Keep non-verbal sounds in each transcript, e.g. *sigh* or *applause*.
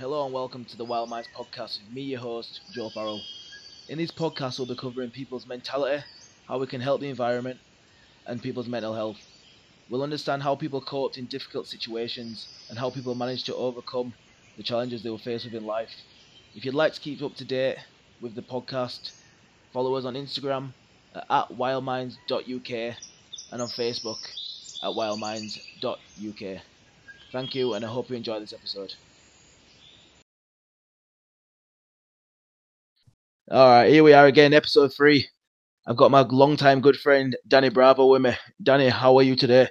Hello and welcome to the Wild Minds podcast with me, your host, Joe Farrell. In these podcasts, we'll be covering people's mentality, how we can help the environment, and people's mental health. We'll understand how people coped in difficult situations and how people managed to overcome the challenges they were faced with in life. If you'd like to keep up to date with the podcast, follow us on Instagram at wildminds.uk and on Facebook at wildminds.uk. Thank you, and I hope you enjoy this episode. All right, here we are again, episode three. I've got my long-time good friend Danny Bravo with me. Danny, how are you today?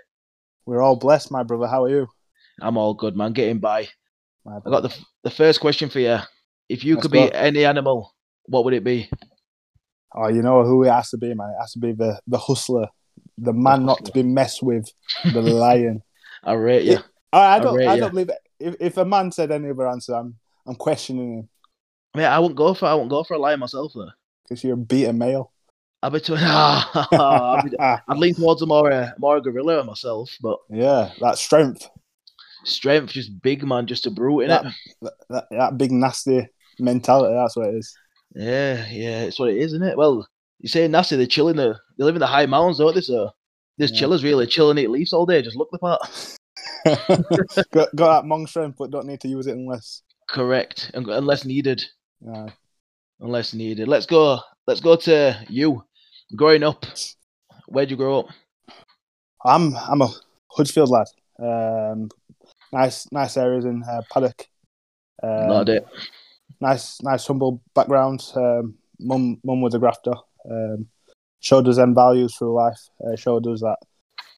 We're all blessed, my brother. How are you? I'm all good, man. Getting by. I got the the first question for you. If you Let's could be go. any animal, what would it be? Oh, you know who it has to be, man. It has to be the the hustler, the man not to be messed with, the *laughs* lion. I rate you. I, I I don't. rate I don't believe it. If, if a man said any other answer, I'm I'm questioning him Mate, I won't go for I won't go for a lion myself though. because you're a beta male. I'd be too, *laughs* I'd, be, *laughs* I'd lean towards a more uh, more a gorilla myself, but yeah, that strength, strength, just big man, just a brute in that, it. that that big nasty mentality. That's what it is. Yeah, yeah, it's what it is, isn't it? Well, you say nasty, they're chilling the they live in the high mountains, don't they? So there's Yeah. chillers really chilling eat leaves all day, just look the part. *laughs* got, got that monk strength, but don't need to use it unless. Correct, unless needed. Uh, Unless needed. Let's go. Let's go to you. Growing up, where'd you grow up? I'm I'm a Huddersfield lad. Um, nice nice areas in uh, Paddock. Um, Loved it. nice, nice humble background. Um, mum, mum was a grafter. Um, showed us them values through life. Uh, showed us that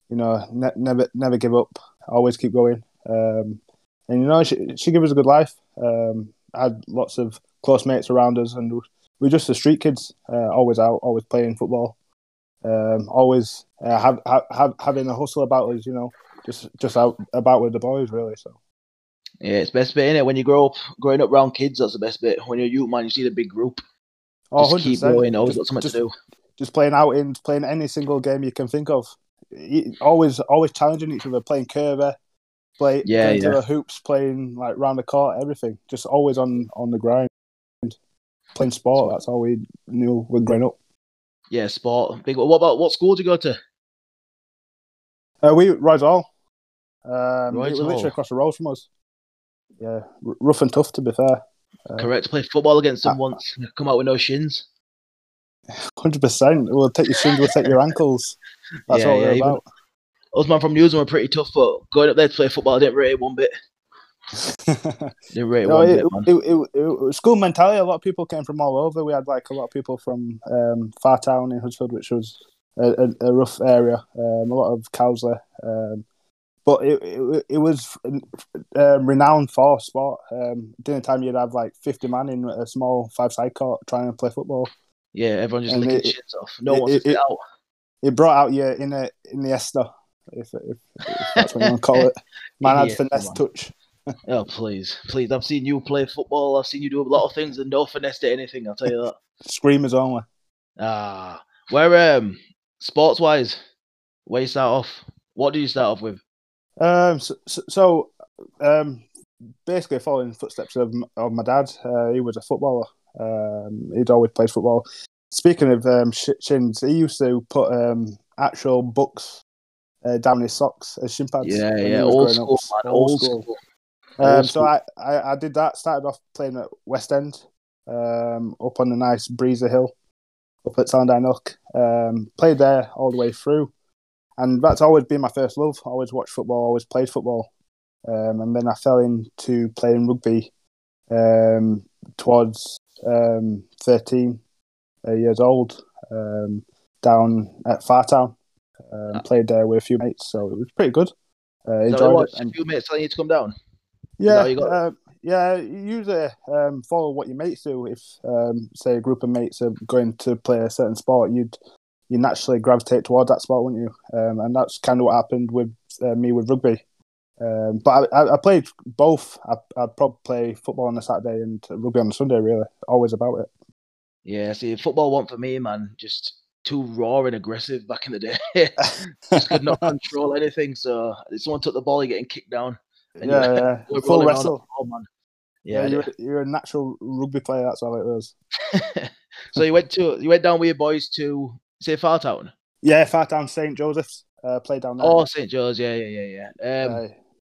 you know ne- never, never give up. Always keep going. Um, and you know she she gave us a good life. Um, had lots of close mates around us, and we we're just the street kids. Uh, always out, always playing football. Um, always uh, have, have, having a hustle about us. You know, just just out about with the boys really. So. Yeah, it's best bit in it when you grow up. Growing up around kids, that's the best bit. When you're a youth man, you see the big group. Oh, Just keep 100%. going. Always got something just- to do. just playing outings, playing any single game you can think of. Always, always challenging each other, playing curver, play, Yeah, the hoops, playing like round the court, everything. Just always on on the grind, playing sport. That's all we knew when growing up. Yeah, sport. Big. What about what school did you go to? Uh, we Royds Hall. Um, Royds we were Hall. literally across the road from us. Yeah, r- rough and tough to be fair. Uh, Correct. Play football against them Ah. once. Come out with no shins. Hundred percent. We'll take your shins. We'll take your *laughs* ankles. That's Yeah, what yeah, we're even- about. Us man from Newsome were pretty tough, but going up there to play football, I didn't rate it one bit. *laughs* No, one it, it, it, it, it- school mentality. A lot of people came from all over. We had like a lot of people from um, Fartown in Huddersfield, which was a, a, a rough area. Um, a lot of Cowlersley, um, but it, it it was um, renowned for sport. Um, during the time, you'd have like fifty man in a small five-side court trying to play football. Yeah, everyone just And licking it- shins off. No it- one wants it- out. It brought out your inner a in the Esther, if, if, if that's what you want to call *laughs* it. Man had finesse touch. *laughs* Oh please, please! I've seen you play football. I've seen you do a lot of things and no finesse to anything. I'll tell you that. *laughs* Screamers only. Ah, where um, sports wise, where you start off? What do you start off with? Um, so, so, um, basically following the footsteps of, of my dad. Uh, he was a footballer. Um, he'd always played football. Speaking of um, sh- shins, he used to put um, actual books uh, down his socks as shin pads. Yeah, yeah, old school, man, old school. Um, so. I, I, I did that. Started off playing at West End, um, up on the nice breezer hill, up at Salendine Nook. Um, played there all the way through, and that's always been my first love. Always watched football, always played football, um, and then I fell into playing rugby um, towards um, thirteen uh, years old um, down at Fartown. Um, Ah. Played there with a few mates, so it was pretty good. Uh, enjoyed it. and- a few minutes telling you to come down. Yeah, you got it? uh, yeah. Usually, um, follow what your mates do. If, um, say, a group of mates are going to play a certain sport, you'd you naturally gravitate towards that sport, wouldn't you? Um, and that's kind of what happened with uh, me with rugby. Um, but I, I, I played both. I, I'd probably play football on a Saturday and rugby on a Sunday. Really, always about it. Yeah, see, football wasn't for me, man. Just too raw and aggressive back in the day. *laughs* just could not *laughs* control anything. So if someone took the ball, you're getting kicked down. And yeah. We're *laughs* Full wrestle. man. Yeah, Yeah, you're, you're a natural rugby player. That's how it was. *laughs* so you went to you went down with your boys to say Fartown. Yeah, Fartown St Joseph's. Uh, played down there. Oh, St. Joe's. Yeah, yeah, yeah, yeah. Um, Uh,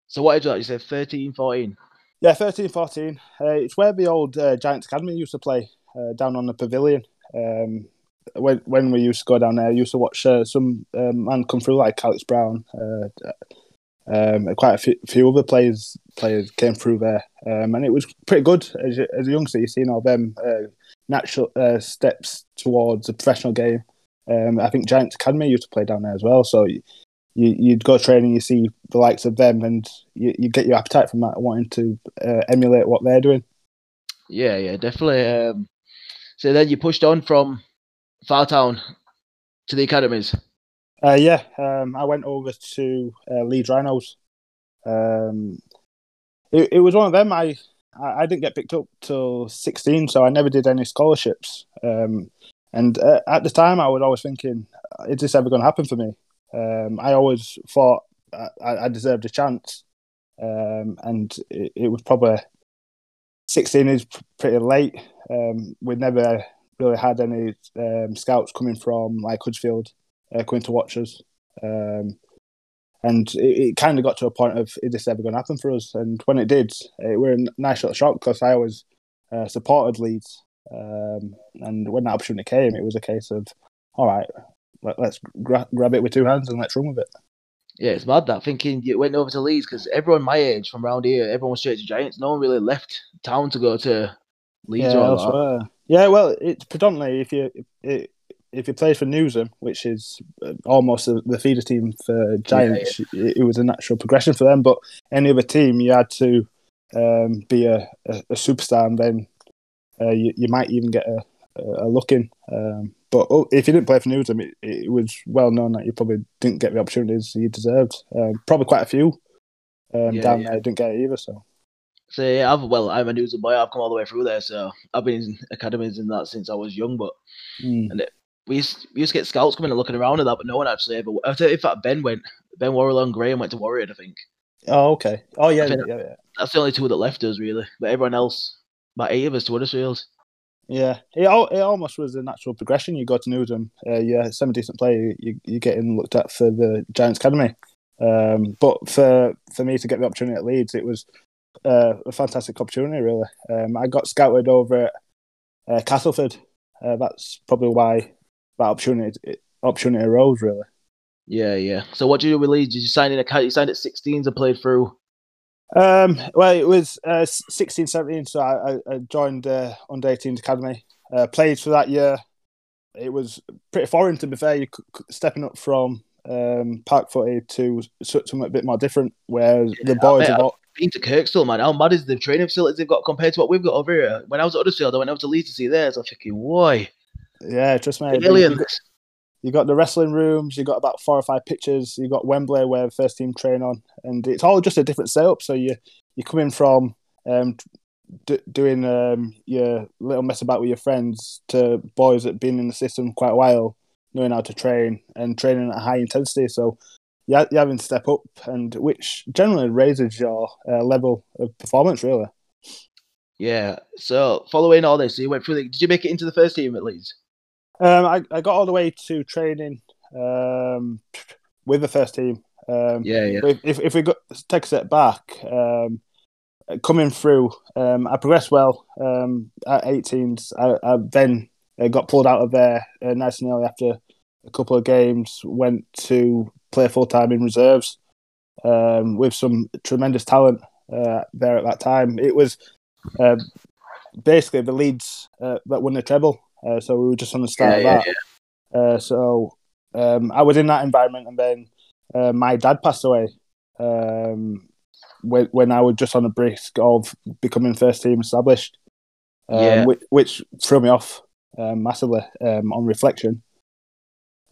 so what age was that? You said 13, 14? yeah, 13, 14. Uh, it's where the old uh, Giants Academy used to play uh, down on the pavilion. Um, when when we used to go down there, I used to watch uh, some um, man come through like Alex Brown. Um, quite a few, other players players came through there, um, and it was pretty good as, a- as a youngster. You seen all them uh, natural uh, steps towards a professional game. Um, I think Giants Academy used to play down there as well. So you, you'd go training, you see the likes of them, and you, you get your appetite from that, wanting to uh, emulate what they're doing. Yeah, yeah, definitely. Um, so then you pushed on from Fartown to the academies. Uh, yeah, um, I went over to uh, Leeds Rhinos. Um, it, it was one of them. I, I didn't get picked up till sixteen, so I never did any scholarships. Um, and uh, at the time, I was always thinking, "Is this ever going to happen for me?" Um, I always thought I, I deserved a chance, um, and it, it was probably sixteen is pretty late. Um, we never really had any scouts coming from like Huddersfield uh, coming to watch us. Um, and it, it kind of got to a point of is this ever going to happen for us? And when it did, it were a nice little shock because I always uh, supported Leeds. Um, and when that opportunity came, it was a case of, all right, let, us gra- grab it with two hands and let's run with it. Yeah, it's mad that thinking you went over to Leeds because everyone my age from around here, everyone was straight to Giants. No one really left town to go to Leeds yeah, or elsewhere. Yeah. Well, it's predominantly if you if, if you play for Newsome, which is uh, almost the, feeder team for Giants, It, it was a natural progression for them. But any other team, you had to um, be a, a, a superstar, and then uh, you, you might even get a, a look in. Um, but oh, if you didn't play for Newsome, it, it was well known that you probably didn't get the opportunities you deserved. Um, probably quite a few um, Yeah, down yeah. there didn't get it either. So So yeah, I've well, I'm a Newsome boy. I've come all the way through there, so I've been in academies and that since I was young. But mm. We used, we used to get scouts coming and looking around and that, but no one actually ever. I in fact, Ben went. Ben Worrell and Graham went to Warrior, I think. oh okay, oh yeah, think- yeah, yeah. That's the only two that left us really. But everyone else, about eight of us to Huddersfield. Yeah, it al- it almost was a natural progression. You go to Newsome, uh, you're a semi decent player, you you getting looked at for the Giants Academy. Um, but for for me to get the opportunity at Leeds, it was uh, a fantastic opportunity. Really, um, I got scouted over at uh, Castleford. Uh, that's probably why that opportunity opportunity arose. Really. Yeah, yeah. So what did you do with Leeds? Did you sign in a? You signed at 16s and played through. Um, well, it was uh, 16, 17, so I, I- joined uh, under 18s academy. Uh, played for that year. It was pretty foreign, to be fair. You stepping up from um, park footy to something a bit more different, where the boys have Been to Kirkstall, man. How mad is the training facilities they've got compared to what we've got over here? When I was at Huddersfield, I went over to Leeds to see theirs. I'm thinking, why? Yeah, trust me. you- Aliens. You got the wrestling rooms. You got about four or five pitches. You got Wembley where the first team train on, and it's all just a different setup. So you you come in from um, d- doing um, your little mess about with your friends to boys that have been in the system quite a while, knowing how to train and training at high intensity. So you you're having to step up, and which generally raises your uh, level of performance. Really, Yeah. So following all this, so you went through. The, did you make it into the first team at Leeds? Um, I I got all the way to training um, with the first team. Um, Yeah, yeah. If, if, we go, take a step back, um, coming through, um, I progressed well um, at 18s. I, I then uh, got pulled out of there uh, nice and early after a couple of games. Went to play full time in reserves um, with some tremendous talent uh, there at that time. It was uh, basically the Leeds uh, that won the treble, uh, so we were just on the start Yeah, of yeah, that. Uh, so um, I was in that environment, and then uh, my dad passed away um, when, when I was just on the brisk of becoming first team established, um, Yeah. which, which threw me off um, massively um, on reflection.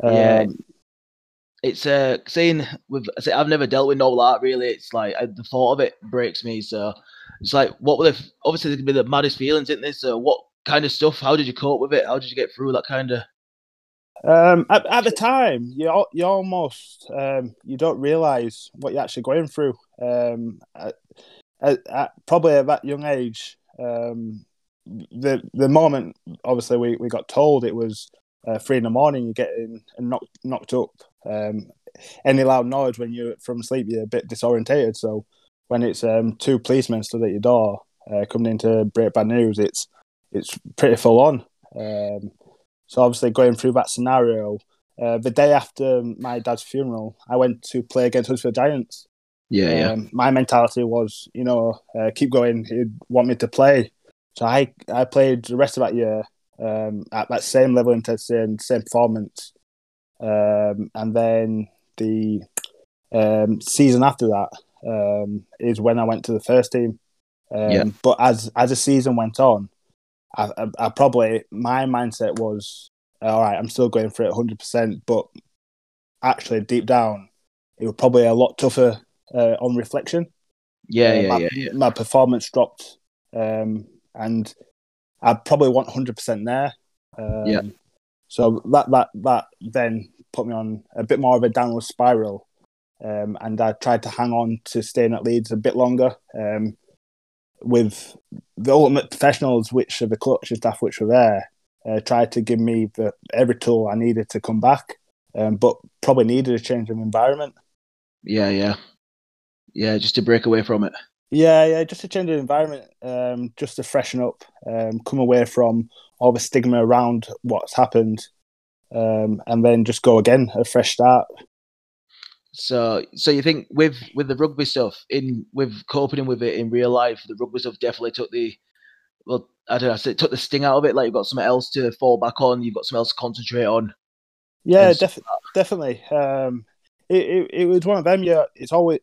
Yeah. Um, It's uh saying with I've never dealt with all that really. It's like I, the thought of it breaks me. So it's like what were the obviously there could be the maddest feelings, isn't there? So what kind of stuff? How did you cope with it? How did you get through that kind of? Um, at, at the time, you you almost um, you don't realize what you're actually going through, um, at, at probably at that young age, um, the the moment obviously we, we got told it was uh, three in the morning, you're getting knocked knocked up. Um, any loud noise when you're from sleep, you're a bit disorientated. So when it's um, two policemen stood at your door uh, coming in to break bad news, it's it's pretty full on. Um, so obviously going through that scenario, uh, the day after my dad's funeral, I went to play against Huddersfield Giants. Yeah, um, My mentality was, you know, uh, keep going. He'd want me to play, so I I played the rest of that year um, at that same level of intensity and same performance. Um, and then the um, season after that um, is when I went to the first team. Um, Yeah. But as as the season went on, I, I, I probably my mindset was all right. I'm still going for it 100, percent but actually deep down, it was probably a lot tougher uh, on reflection. yeah, Uh, yeah, my, yeah, yeah. my performance dropped, um, and I probably want hundred percent there. Um, Yeah. So that that that then put me on a bit more of a downward spiral, um, and I tried to hang on to staying at Leeds a bit longer. Um, with the ultimate professionals, which are the coaching staff, which were there, uh, tried to give me the every tool I needed to come back, um, but probably needed a change of environment. Yeah, yeah, yeah. Just to break away from it. Yeah, yeah, just to change the environment, um, just to freshen up, um, come away from all the stigma around what's happened, um, and then just go again, a fresh start. So, so you think with with the rugby stuff in with coping with it in real life, the rugby stuff definitely took the well, I don't know, so it took the sting out of it. Like you've got something else to fall back on, you've got something else to concentrate on. Yeah, def- definitely. Um, it, it it was one of them. Yeah, it's always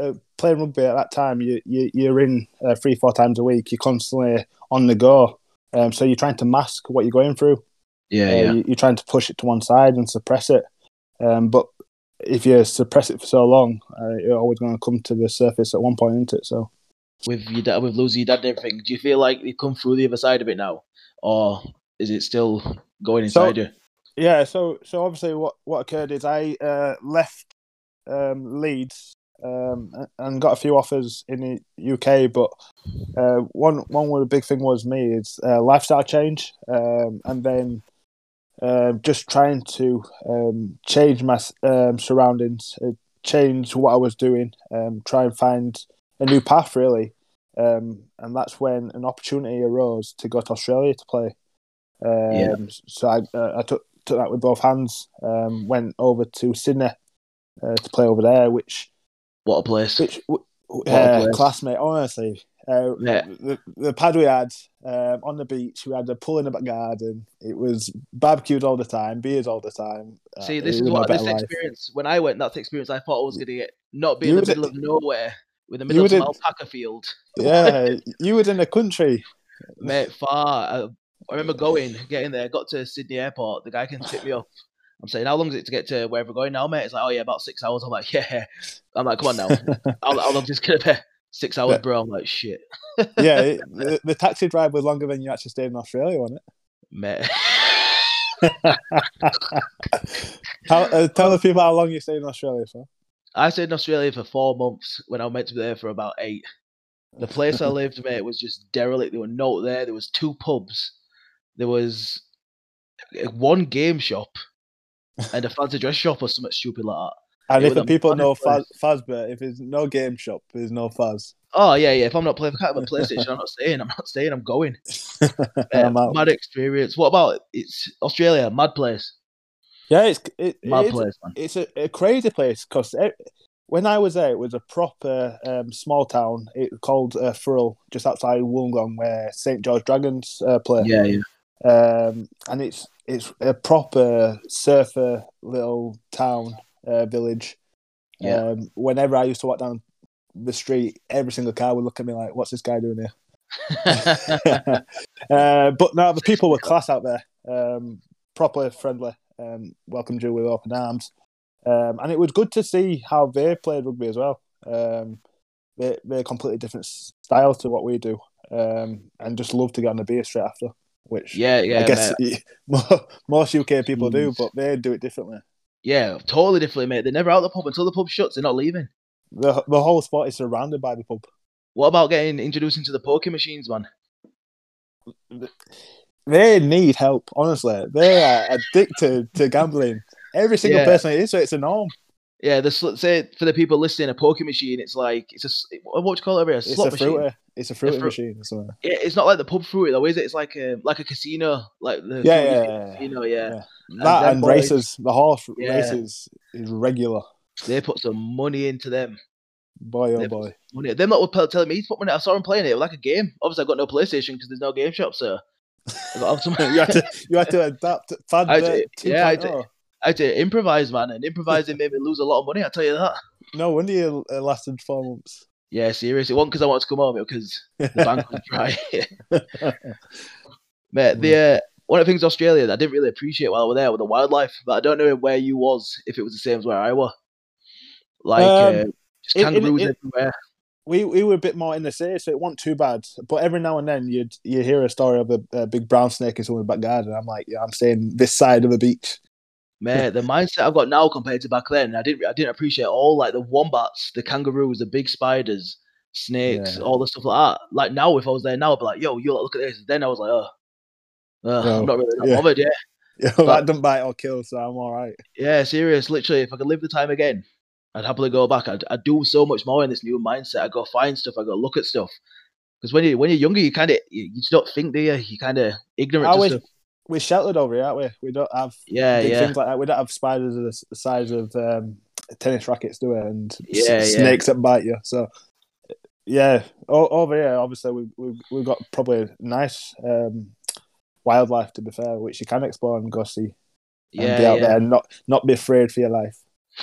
uh, playing rugby at that time. You you you're in uh, three four times a week. You're constantly on the go. Um, so you're trying to mask what you're going through. Yeah, Uh, yeah, you- You're trying to push it to one side and suppress it. Um, but if you suppress it for so long, uh, you're always going to come to the surface at one point, isn't it? So with your dad, with losing your dad and everything, do you feel like you've come through the other side of it now, or is it still going So- inside you? yeah, so so obviously what what occurred is I uh, left um, Leeds um, and got a few offers in the UK, but uh, one one of the big thing was me is uh, lifestyle change, um, and then uh, just trying to um, change my um, surroundings, uh, change what I was doing, um, try and find a new path really, um, and that's when an opportunity arose to go to Australia to play. Um, Yeah. So I, uh, I took took that with both hands. Um, went over to Sydney uh, to play over there, which What a place! which w- a place. classmate. Honestly, uh, Yeah. the, the pad we had um, on the beach, we had a pool in the back garden. It was barbecued all the time, beers all the time. Uh, See, this is what this life. experience. When I went, that's the experience I thought I was going to get. Not be You in the middle of nowhere, with the middle of would- alpaca field, Yeah, *laughs* you were in the country. mate. Far. I, I remember going, getting there, got to Sydney Airport. The guy can tip me off. I'm saying, how long is it to get to where we're going now, mate? It's like, oh yeah, about six hours. I'm like, yeah. I'm like, come on now. *laughs* how, how long is this gonna be? Six hours, Yeah. bro. I'm like, shit, yeah, *laughs* it, the, the taxi drive was longer than you actually stayed in Australia, wasn't mate. it? How, *laughs* *laughs* uh, tell the people how long you stayed in Australia for. I stayed in Australia for four months when I was meant to be there for about eight. The place I lived, mate, was just derelict. There were no there. There was two pubs. There was one game shop and a fancy dress shop or something stupid like that. And if the people know Faz, Fazbear, if there's no game shop, there's no Faz. Oh yeah, yeah. If I'm not playing, I can't have a PlayStation, I'm not staying. I'm not staying. I'm going. *laughs* I'm Uh, mad experience. What about it's Australia? Mad place. Yeah, it's it, Mad it is- place, man. it's a, a crazy place because when I was there, it was a proper um, small town. It called uh, Thirroul, just outside Wollongong, where St George Dragons uh, play. Yeah, yeah. Um, and it's it's a proper surfer little town uh, village. Yeah. Um, whenever I used to walk down the street, every single car would look at me like, "What's this guy doing here?" *laughs* uh, but no, the people were class out there. Um, proper friendly. Um, welcomed you with open arms. Um, and it was good to see how they played rugby as well. Um, they they're completely different style to what we do, um, and just love to get on the beer straight after. Which yeah, yeah. I guess mate. *laughs* most UK people do, but they do it differently. Yeah, totally different, mate. They're never out of the pub until the pub shuts. They're not leaving. The the whole spot is surrounded by the pub. What about getting introduced into the poker machines, man? They need help, honestly. They are addicted to gambling. Every single Yeah. person it is, so it's a norm. Yeah, the sl- say for the people listening, a poker machine. It's like it's a what would you call it? over here? A It's slot a machine. It's a fruit- machine. or something. Yeah, it's not like the pub fruit though, is it? It's like a like a casino, like the Yeah, yeah, yeah, casino. Yeah, yeah. That and boys- races, the horse Yeah. races is regular. they put some money into them. Boy, oh They- boy. Money. Them not were telling me to put money. I saw him playing it, like a game. Obviously, I got no PlayStation because there's no game shop, so I *laughs* you had to you had to adapt. Fad I uh, did- yeah, I 2.0. I had to improvise, man, and improvising made me lose a lot of money. I tell you that. No wonder you uh, lasted four months. Yeah, seriously. It wasn't because I wanted to come home, it was because the *laughs* bank was dry. *laughs* Mate, the uh, one of the things in Australia that I didn't really appreciate while I was there was the wildlife, but I don't know where you was if it was the same as where I was. Like Um, uh, just in- in- kangaroos in- everywhere. we we were a bit more in the city, so it wasn't too bad. But every now and then you'd you hear a story of a, a big brown snake in someone's back garden. I'm like, yeah, I'm staying this side of the beach. Mate, the mindset I've got now compared to back then, I didn't I didn't appreciate all like the wombats, the kangaroos, the big spiders, snakes, Yeah. all the stuff like that. Like now, if I was there now, I'd be like, "Yo, yo, look at this." Then I was like, "Oh, uh, No, I'm not really not yeah. bothered." Yeah, *laughs* You know, that doesn't bite or kill, so I'm all right. yeah, serious. Literally, if I could live the time again, I'd happily go back. I'd, I'd do so much more in this new mindset. I go find stuff. I go look at stuff. Because when you when you're younger, you kind of you, you just don't think, do you? You kind of ignorant I stuff. We're sheltered over here, aren't we? We don't have Yeah, big yeah. things like that. We don't have spiders the size of um, tennis rackets, do we? And s- Yeah, yeah. snakes that bite you. So, yeah, o- over here, obviously, we, we've we've got probably nice um, wildlife to be fair, which you can explore and go see. and Yeah, be out yeah. there and not not be afraid for your life.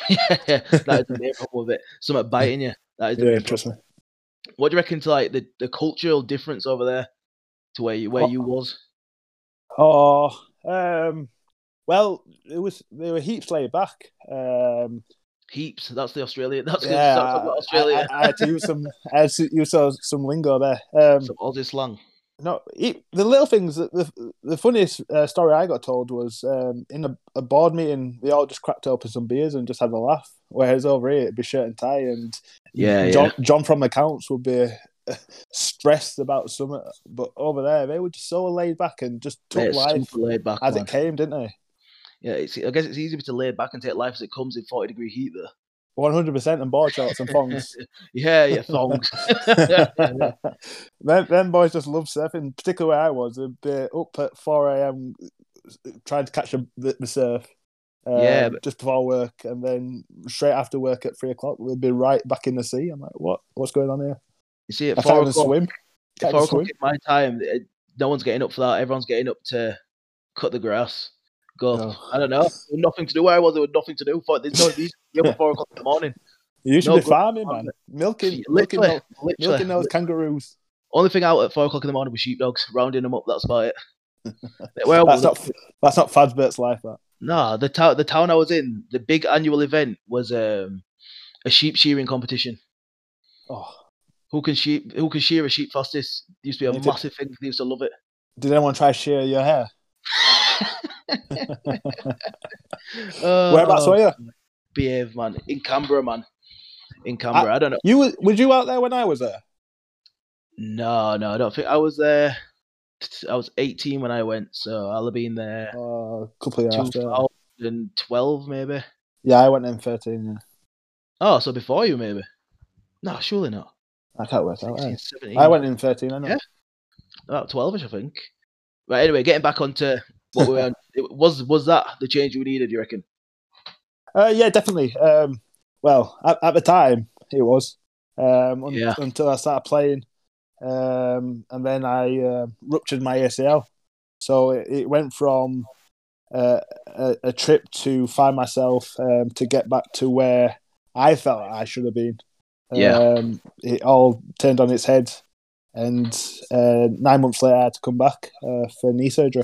yeah, *laughs* that is the main problem with it. Something biting you. That is the Yeah, trust me. What do you reckon to like the, the cultural difference over there to where you where Oh. you was? Oh, um, well, it was they were heaps laid back. Um, Heaps. That's the Australian. That's yeah, That's about I, Australia. I, I had to use some. I had to use some, lingo there. Um, Some Aussie slang. no, the little things. The the, the funniest uh, story I got told was um, in a, a board meeting. They all just cracked open some beers and just had a laugh. Whereas over here, it'd be shirt and tie, and Yeah, John John from accounts would be *laughs* stressed about something. But over there, they were just so laid back and just took Mate, life back. as man. it came, didn't they? Yeah, it's, I guess it's easier to lay back and take life as it comes in forty degree heat though. One hundred percent, and board shorts and thongs. *laughs* yeah, yeah, thongs. *laughs* them, them boys just love surfing. Particularly where I was, they'd be up at four a.m. trying to catch a, the, the surf. uh, Yeah, but- just before work, and then straight after work at three o'clock, we'd be right back in the sea. I'm like, what? What's going on here? You see, at I four o'clock, swim. at four o'clock swim. in my time, it- no one's getting up for that. Everyone's getting up to cut the grass. Go. No. I don't know. Nothing to do where I was. There was nothing to do. For there's no reason up at *laughs* four o'clock in the morning. You should No be farming, farming. man. Milking, milking, Literally, those, literally. milking those kangaroos. Only thing out at four o'clock in the morning was sheepdogs, rounding them up. That's about it. *laughs* Where That's not that's not Fazbear's life. That no, the town the town I was in, the big annual event was um, a sheep shearing competition. oh, Who can sheep? Who can shear a sheep fastest? Used to be a too. massive thing. They used to love it. did anyone try to shear your hair? Uh, *laughs* Whereabouts were you? Behave, man. In Canberra, man. In Canberra. I, don't know. You was you out there when I was there? No, no, I don't think I was there. I was 18 when I went, so I'll have been there Uh, a couple of years after. 2012, maybe. Yeah, I went in thirteen. Yeah. Oh, so before you, maybe. No, surely not. I can't work out. 16, eh? 17. I went in thirteen. I know. Yeah. about 12ish, I think. Right, anyway, getting back onto what we were on. *laughs* It was was that the change we needed, you reckon? Uh, yeah, definitely. Um, well, at, at the time, it was um, un- Yeah. until I started playing, um, and then I uh, ruptured my ACL. So it, it went from uh, a, a trip to find myself um, to get back to where I felt I should have been. Yeah. Um, it all turned on its head, and uh, nine months later, I had to come back uh, for knee surgery.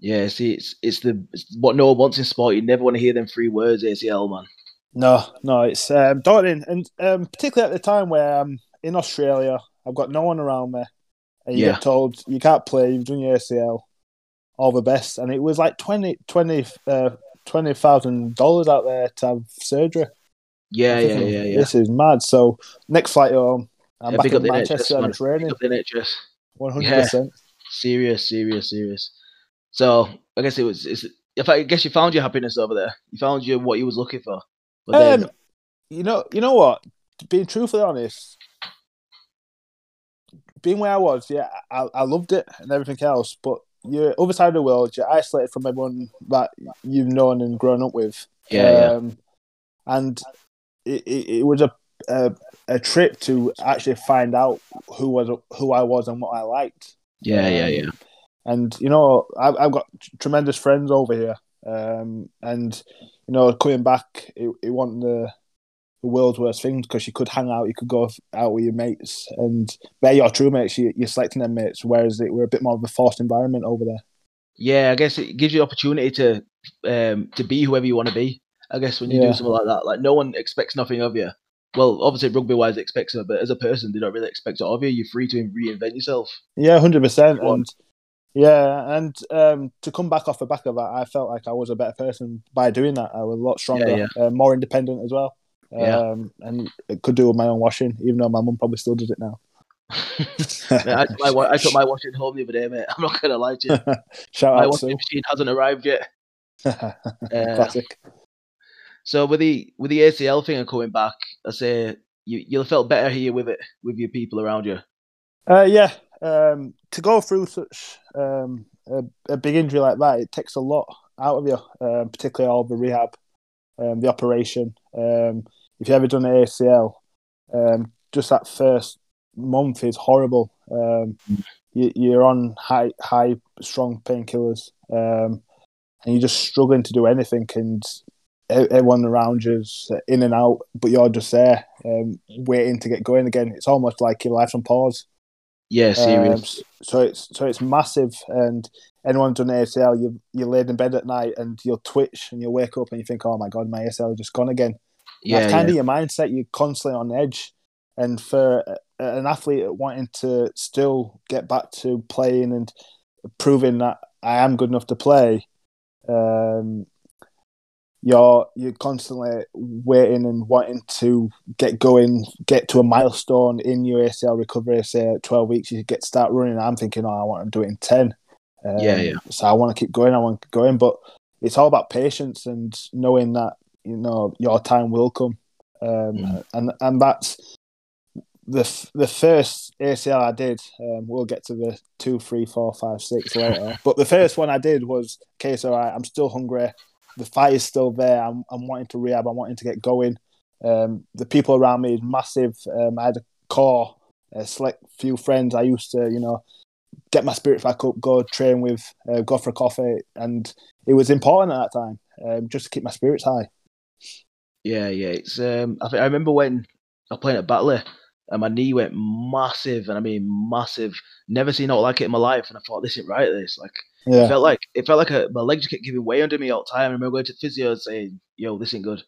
Yeah, see, it's it's the it's what no one wants in sport. You never want to hear them three words, ACL, man. No, no, it's um, daunting, and um, particularly at the time where I'm in Australia, I've got no one around me, and you Yeah. get told you can't play, you've done your ACL, all the best, and it was like 20 20 uh, twenty thousand dollars out there to have surgery. Yeah, yeah, yeah, yeah. This is mad. So next flight home, I'm Yeah, back in Manchester and it's raining. Big up the NHS. One hundred percent. Serious, serious, serious. So I guess it was. It's, if I guess you found your happiness over there, you found your what you was looking for. But then, Um, you know, you know what? Being truthfully honest, being where I was, yeah, I, I loved it and everything else. But you're other side of the world. You're isolated from everyone that you've known and grown up with. yeah, yeah, um, and it, it, it was a, a a trip to actually find out who was who I was and what I liked. yeah, yeah, um, yeah. And you know, I've, I've got tremendous friends over here, um, and you know, coming back, it, it wasn't the the world's worst thing because you could hang out, you could go out with your mates, and they're your true mates. You, you're selecting them mates, whereas it, we're a bit more of a forced environment over there. Yeah, I guess it gives you opportunity to um to be whoever you want to be. I guess when you Yeah. do something like that, like no one expects nothing of you. Well, obviously rugby wise expects it, but as a person, they don't really expect it of you. You're free to reinvent yourself. Yeah, hundred percent. And yeah, and um, to come back off the back of that, I felt like I was a better person by doing that. I was a lot stronger, Uh, more independent as well. Yeah. Um, and it could do with my own washing, even though my mum probably still does it now. *laughs* I, my, I took my washing home the other day, mate. *laughs* I'm not gonna lie to you. *laughs* Shout my out washing machine hasn't arrived yet. Uh, classic. So with the with the ACL thing and coming back, I say you you'll felt better here with it with your people around you. Uh, yeah, um, to go through such um, a, a big injury like that, it takes a lot out of you, um, particularly all the rehab, um, the operation. Um, if you've ever done an ACL, um, just that first month is horrible. You, you're on high, high, strong painkillers, and you're just struggling to do anything, and everyone around you's in and out, but you're just there, um, waiting to get going again. It's almost like your life's on pause. Yeah, serious. Um, so it's so it's massive, and anyone done ACL, you you laid in bed at night and you'll twitch and you'll wake up and you think, oh my god, my is just gone again. yeah, That's yeah. kind of your mindset. You're constantly on edge, and for an athlete wanting to still get back to playing and proving that I am good enough to play, um, you're you're constantly waiting and wanting to get going, get to a milestone in your ACL recovery. Say at twelve weeks, you get start running. I'm thinking, oh, I want to do it in ten. Um, Yeah, yeah. So I want to keep going. I want to keep going, but it's all about patience and knowing that you know your time will come. Um, Mm. and and that's the f- the first ACL I did. Um, we'll get to the two, three, four, five, six later. *laughs* but the first one I did was okay. So I, I'm still hungry. The fight is still there. I'm I'm wanting to rehab. I'm wanting to get going. Um, the people around me is massive. Um, I had a core, a select few friends. I used to, you know, get my spirits back up, go train with, uh, go for a coffee, and it was important at that time, um, just to keep my spirits high. Yeah, yeah. It's um. I, think I remember when I playing at Batley, and my knee went massive, and I mean massive. Never seen out like it in my life, and I thought this ain't right. This like it felt like it felt like a, my legs kept giving way under me all the time. I remember going to the physio and saying, "Yo, this ain't good,"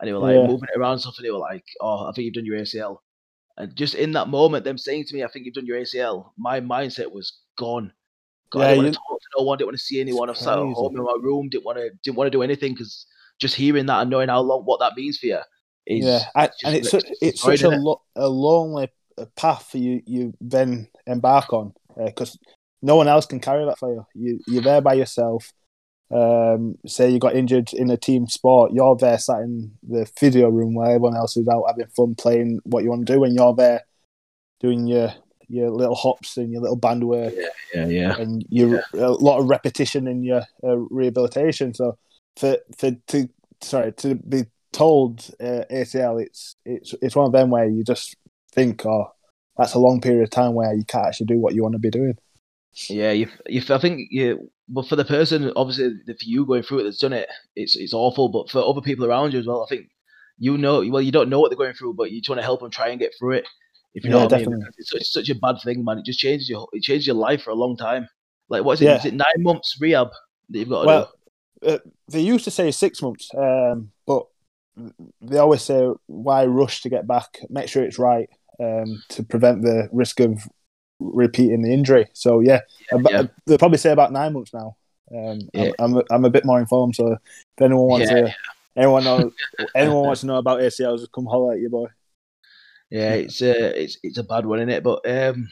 and they were like Yeah. moving it around and stuff, and they were like, "Oh, I think you've done your ACL." And just in that moment, them saying to me, "I think you've done your ACL," my mindset was gone. God, I didn't want to talk to no one. Didn't want to see anyone. I was sat at home in my room. Didn't want to. Didn't want to do anything because just hearing that and knowing how long what that means for you is yeah, I, and it's such, it's such a, lo- a lonely uh, path for you you then embark on because no one else can carry that for you. You you're there by yourself. Um, say you got injured in a team sport, you're there sat in the physio room where everyone else is out having fun playing what you want to do, and you're there doing your your little hops and your little band work yeah, yeah, yeah. and you a lot of repetition in your uh, rehabilitation. So for for to sorry to be told uh, ACL, it's it's it's one of them where you just think, oh, that's a long period of time where you can't actually do what you want to be doing. Yeah. You, you, I think you. But for the person, obviously, for you going through it that's done it, it's it's awful. But for other people around you as well, I think you know. Well, you don't know what they're going through, but you just want to help them try and get through it. If you know Yeah, what I mean, it's such, such a bad thing, man. It just changes your it changes your life for a long time. Like, what is it? Yeah. Is it nine months rehab that you've got to Well, uh, they used to say six months, um, but they always say why rush to get back? Make sure it's right um, to prevent the risk of repeating the injury. So yeah? Ab- Yeah, they'll probably say about nine months now. Um, Yeah. I'm, I'm, I'm a bit more informed, so if anyone wants Yeah, to, anyone knows, *laughs* anyone wants to know about ACLs, just come holler at your boy. Yeah, it's a it's it's a bad one, isn't it? But um,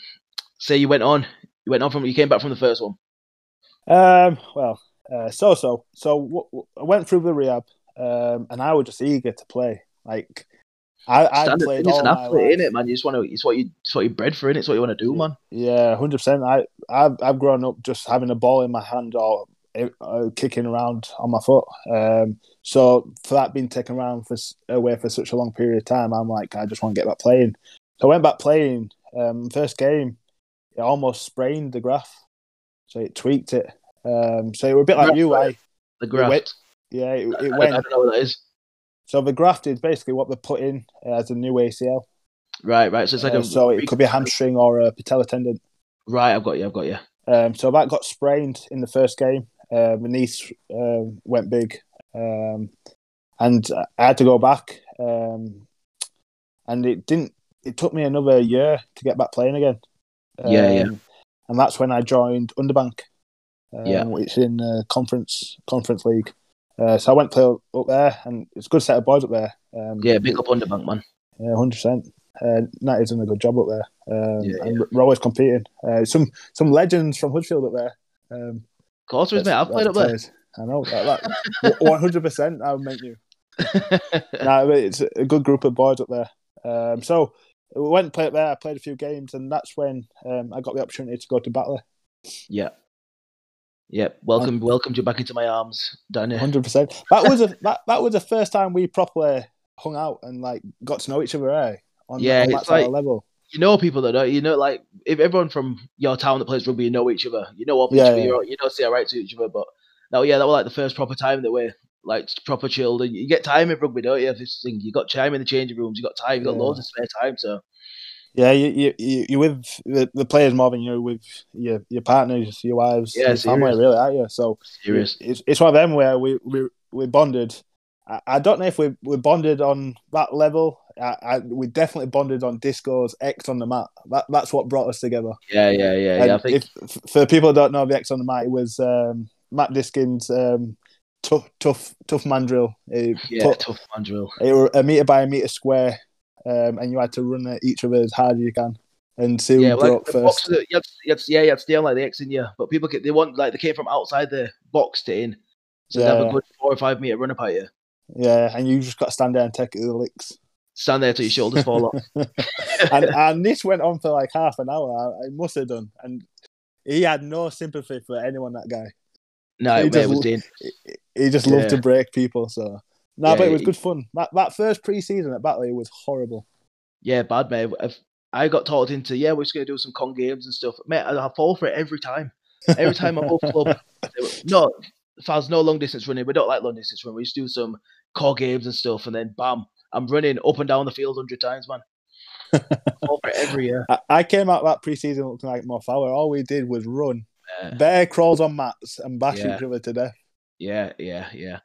say you went on, you went on from you came back from the first one. Um, well, uh, so so so w- w- I went through the rehab, um, and I was just eager to play. Like I, I Standard played thing, it's all an athlete, isn't it, man? You just want to. It's what you. It's what you're bred for, innit? It's what you want to do, man. Yeah, hundred percent. I I've I've grown up just having a ball in my hand or uh, kicking around on my foot. Um, so for that being taken around for away for such a long period of time, I'm like, I just want to get back playing. So I went back playing. Um, first game, it almost sprained the graph, so it tweaked it. Um, so it was a bit like you. I The graft. went- yeah, it, I, it I went. don't know what that is. So the graft is basically what they put in uh, as a new ACL. Right, right. So it's like Uh, a. so it could be a hamstring or a patella tendon. Right, I've got you. I've got you. Um, so that got sprained in the first game. Uh, my niece um went big, um, and I had to go back. Um, and it didn't. It took me another year to get back playing again. Yeah, yeah. Um, And that's when I joined Underbank, um, Yeah. which is in uh, conference conference league. Uh, so I went play up there, and it's a good set of boys up there. Um, Yeah, big up Underbank, man. yeah, hundred percent. Uh, Natty's done a good job up there, um, Yeah, and we're always competing. Uh, some some legends from Huddersfield up there. Um, Of course, is, mate. I've played up there. I know that. One hundred percent. I meant you. *laughs* no, it's a good group of boys up there. Um, so we went and played up there. I played a few games, and that's when um, I got the opportunity to go to Batley. yeah. Yeah. Welcome, welcome you back into my arms, Danny. Hundred percent. That was a that, that was the first time we properly hung out and like got to know each other. Eh? On, Yeah, on that it's like- level. You know people that don't. You know, like if everyone from your town that plays rugby, you know each other. You know of each Yeah, other. You don't say alright to each other. But no, yeah, that was like the first proper time that we're like proper chilled. And you get time in rugby, don't you? This thing, you got time in the changing rooms. You got time. You got Yeah. loads of spare time. So Yeah, you you you you with the, the players more than you're with your your partners, your wives, Yeah, your family, serious. really, aren't you? So serious. it's it's one of them where we we we bonded. I, I don't know if we we bonded on that level. I, I we definitely bonded on discos, X on the mat. That that's what brought us together. Yeah, yeah, yeah, yeah. I think if for people who don't know the X on the mat, it was um, Matt Diskin's um, tough tough tough man drill. It, yeah, put- tough man drill. it were a meter by a meter square, um, and you had to run at each of it as hard as you can and see who Yeah, like first. you had, you had, yeah, you had to stay on like the X in you, but people get, they want like they came from outside the box to in, so they have a good four or five meter run up at you. Yeah, and you just got to stand there and take the licks. Stand there till your shoulders fall off. *laughs* and and this went on for like half an hour. I, I must have done, and he had no sympathy for anyone. That guy, No, He it, it was just- he, he just loved to break people. So no, Yeah, but it was good fun. That that first pre-season at Batley was horrible. Yeah, bad mate. If I got talked into, yeah, we're just gonna do some con games and stuff. Mate, I, I fall for it every time. Every time I'm off club, were- no, Faz, no long distance running. We don't like long distance running. We just do some core games and stuff, and then bam, I'm running up and down the field hundred times, man. *laughs* Fall for it every year. I, I came out that pre-season looking like Mo Farah. All we did was run, Yeah, bear crawls on mats, and bash Yeah. each other to death. yeah, yeah. yeah.